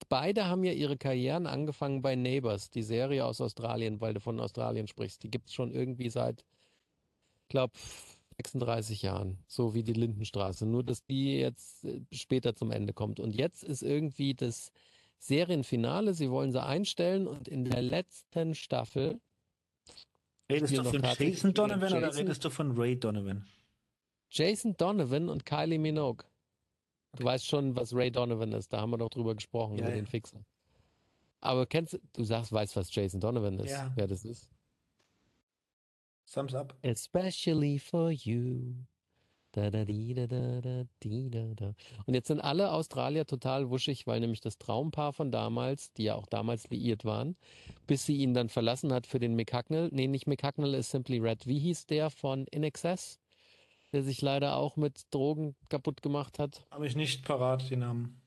beide haben ja ihre Karrieren angefangen bei Neighbours, die Serie aus Australien, weil du von Australien sprichst. Die gibt es schon irgendwie seit, ich glaube, 36 Jahren, so wie die Lindenstraße. Nur, dass die jetzt äh, später zum Ende kommt. Und jetzt ist irgendwie das Serienfinale. Sie wollen sie einstellen und in der letzten Staffel Redest du von Jason Donovan oder Jason- redest du von Ray Donovan? Jason Donovan und Kylie Minogue. Du weißt schon, was Ray Donovan ist. Da haben wir doch drüber gesprochen, Ja, über ja. den Fixer. Aber kennst du, du sagst, weißt, was Jason Donovan ist, Ja. wer das ist? Thumbs up. Especially for you. Da, da, di, da, da, da, di, da, da. Und jetzt sind alle Australier total wuschig, weil nämlich das Traumpaar von damals, die ja auch damals liiert waren, bis sie ihn dann verlassen hat für den Mick Hucknall. Nee, nicht Mick Hucknall, ist Simply Red. Wie hieß der von In Excess, der sich leider auch mit Drogen kaputt gemacht hat? Habe ich nicht parat, den Namen.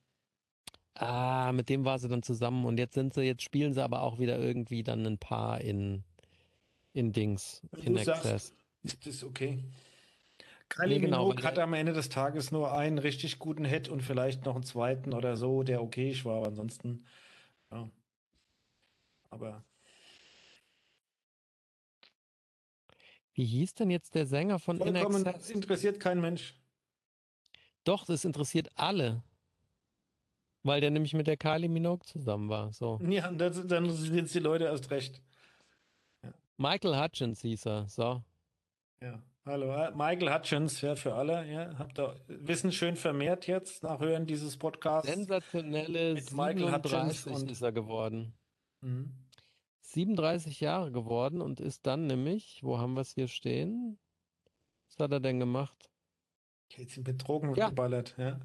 Ah, mit dem war sie dann zusammen und jetzt sind sie, jetzt spielen sie aber auch wieder irgendwie dann ein Paar in, in Dings, Wenn in du sagst, Excess. Ist das okay? Kylie Nee, genau, Minogue hat am Ende des Tages nur einen richtig guten Hit und vielleicht noch einen zweiten oder so, der okay war, aber ansonsten, ja. Aber Wie hieß denn jetzt der Sänger von vollkommen, das interessiert kein Mensch. Doch, das interessiert alle. Weil der nämlich mit der Kylie Minogue zusammen war. So. Ja, das, dann sind die Leute erst recht. Michael Hutchins hieß er. So. Ja. Hallo, Michael Hutchins, ja, für alle, ja, habt ihr Wissen schön vermehrt jetzt nach Hören dieses Podcasts. Sensationelle Mit Michael Hutchins 37 und- ist er geworden. Mhm. 37 Jahre geworden und ist dann nämlich, wo haben wir es hier stehen? Was hat er denn gemacht? Jetzt sind betrogen Ja. geballert, ja.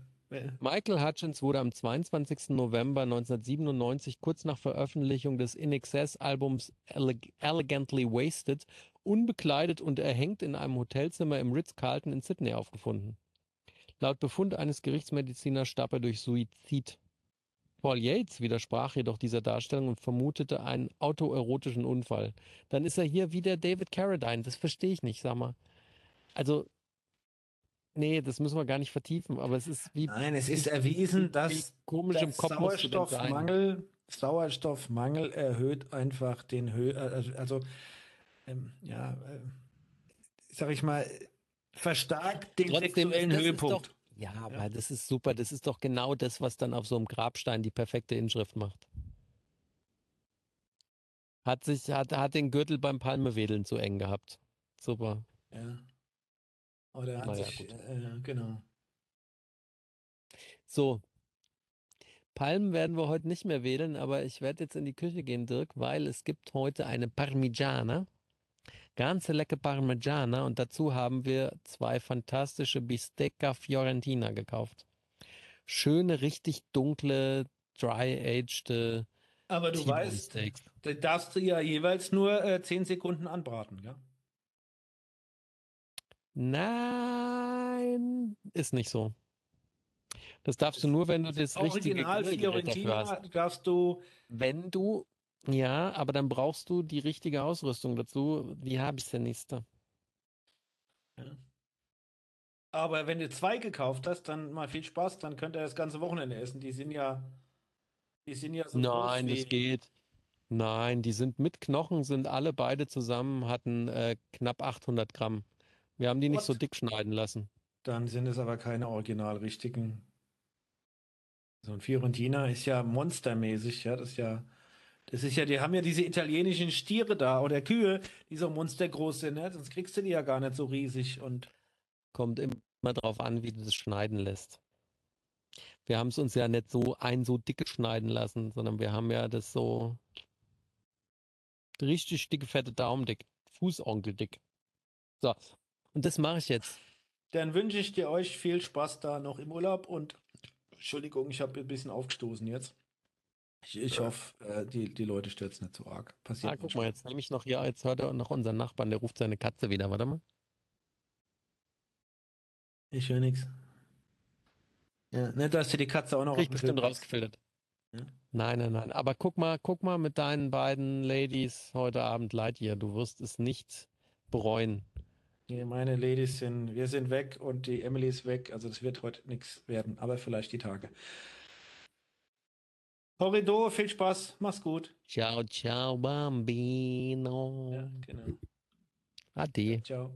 Michael Hutchins wurde am 22. November 1997, kurz nach Veröffentlichung des In Excess-Albums Eleg Elegantly Wasted, unbekleidet und erhängt in einem Hotelzimmer im Ritz-Carlton in Sydney aufgefunden. Laut Befund eines Gerichtsmediziners starb er durch Suizid. Paul Yates widersprach jedoch dieser Darstellung und vermutete einen autoerotischen Unfall. Dann ist er hier wie der David Carradine. Das verstehe ich nicht, sag mal. Also, nee, das müssen wir gar nicht vertiefen, aber es ist wie Nein, es ist wie- erwiesen, wie dass komisch im Kopf. Sauerstoffmangel, Sauerstoffmangel erhöht einfach den Hö also, also ähm, ja, äh, sag ich mal, verstärkt den Trotzdem, sexuellen Höhepunkt. Ja, aber das ist super. Das ist doch genau das, was dann auf so einem Grabstein die perfekte Inschrift macht. Hat sich, hat, hat den Gürtel beim Palmewedeln zu eng gehabt. Super. Ja. Oder hat Naja, sich, gut. äh, genau. So, Palmen werden wir heute nicht mehr wählen, aber ich werde jetzt in die Küche gehen, Dirk, weil es gibt heute eine Parmigiana. Ganz lecker Parmigiana und dazu haben wir zwei fantastische Bistecca Fiorentina gekauft. Schöne, richtig dunkle, dry-aged Aber du weißt, da darfst du ja jeweils nur äh, 10 Sekunden anbraten, ja? Nein, ist nicht so. Das darfst du nur, wenn du das richtige Original dafür Fiorentina hast. darfst du, Wenn du, ja, aber dann brauchst du die richtige Ausrüstung dazu. Die habe ich ja nächste. aber wenn du zwei gekauft hast, dann mal viel Spaß, dann könnt ihr das ganze Wochenende essen. Die sind ja, die sind ja so groß Nein, das geht. Nein, die sind mit Knochen, sind alle beide zusammen, hatten äh, knapp 800 Gramm. Wir haben die nicht so What? dick schneiden lassen. dann sind es aber keine original richtigen. So ein Fiorentina ist ja monstermäßig, ja, das ist ja, das ist ja, die haben ja diese italienischen Stiere da oder Kühe, die so monstergroß sind, ne? Sonst kriegst du die ja gar nicht so riesig und Kommt immer drauf an, wie du das schneiden lässt. Wir haben es uns ja nicht so ein so dicke schneiden lassen, sondern wir haben ja das so richtig dicke, fette Daumendick, Fußonkeldick. So, und das mache ich jetzt. Dann wünsche ich dir euch viel Spaß da noch im Urlaub und Entschuldigung, ich habe ein bisschen aufgestoßen jetzt. Ich, ich hoffe, äh, die, die Leute stört es nicht so arg. Passiert Ah, guck mal, jetzt nehme ich noch hier, jetzt hört er noch unseren Nachbarn, der ruft seine Katze wieder. Warte mal. Ich höre nichts. Ja, nicht, dass du die Katze auch noch Krieg auf ich dem bestimmt hast. rausgefiltert. Ja. Nein, nein, nein. Aber guck mal, guck mal mit deinen beiden Ladies heute Abend Lightyear. Du wirst es nicht bereuen. Nee, meine Ladies sind, wir sind weg und die Emily ist weg. Also das wird heute nichts werden, aber vielleicht die Tage. Horrido, viel Spaß, mach's gut. Ciao, ciao, Bambino. Ja, genau. Ade. Ciao.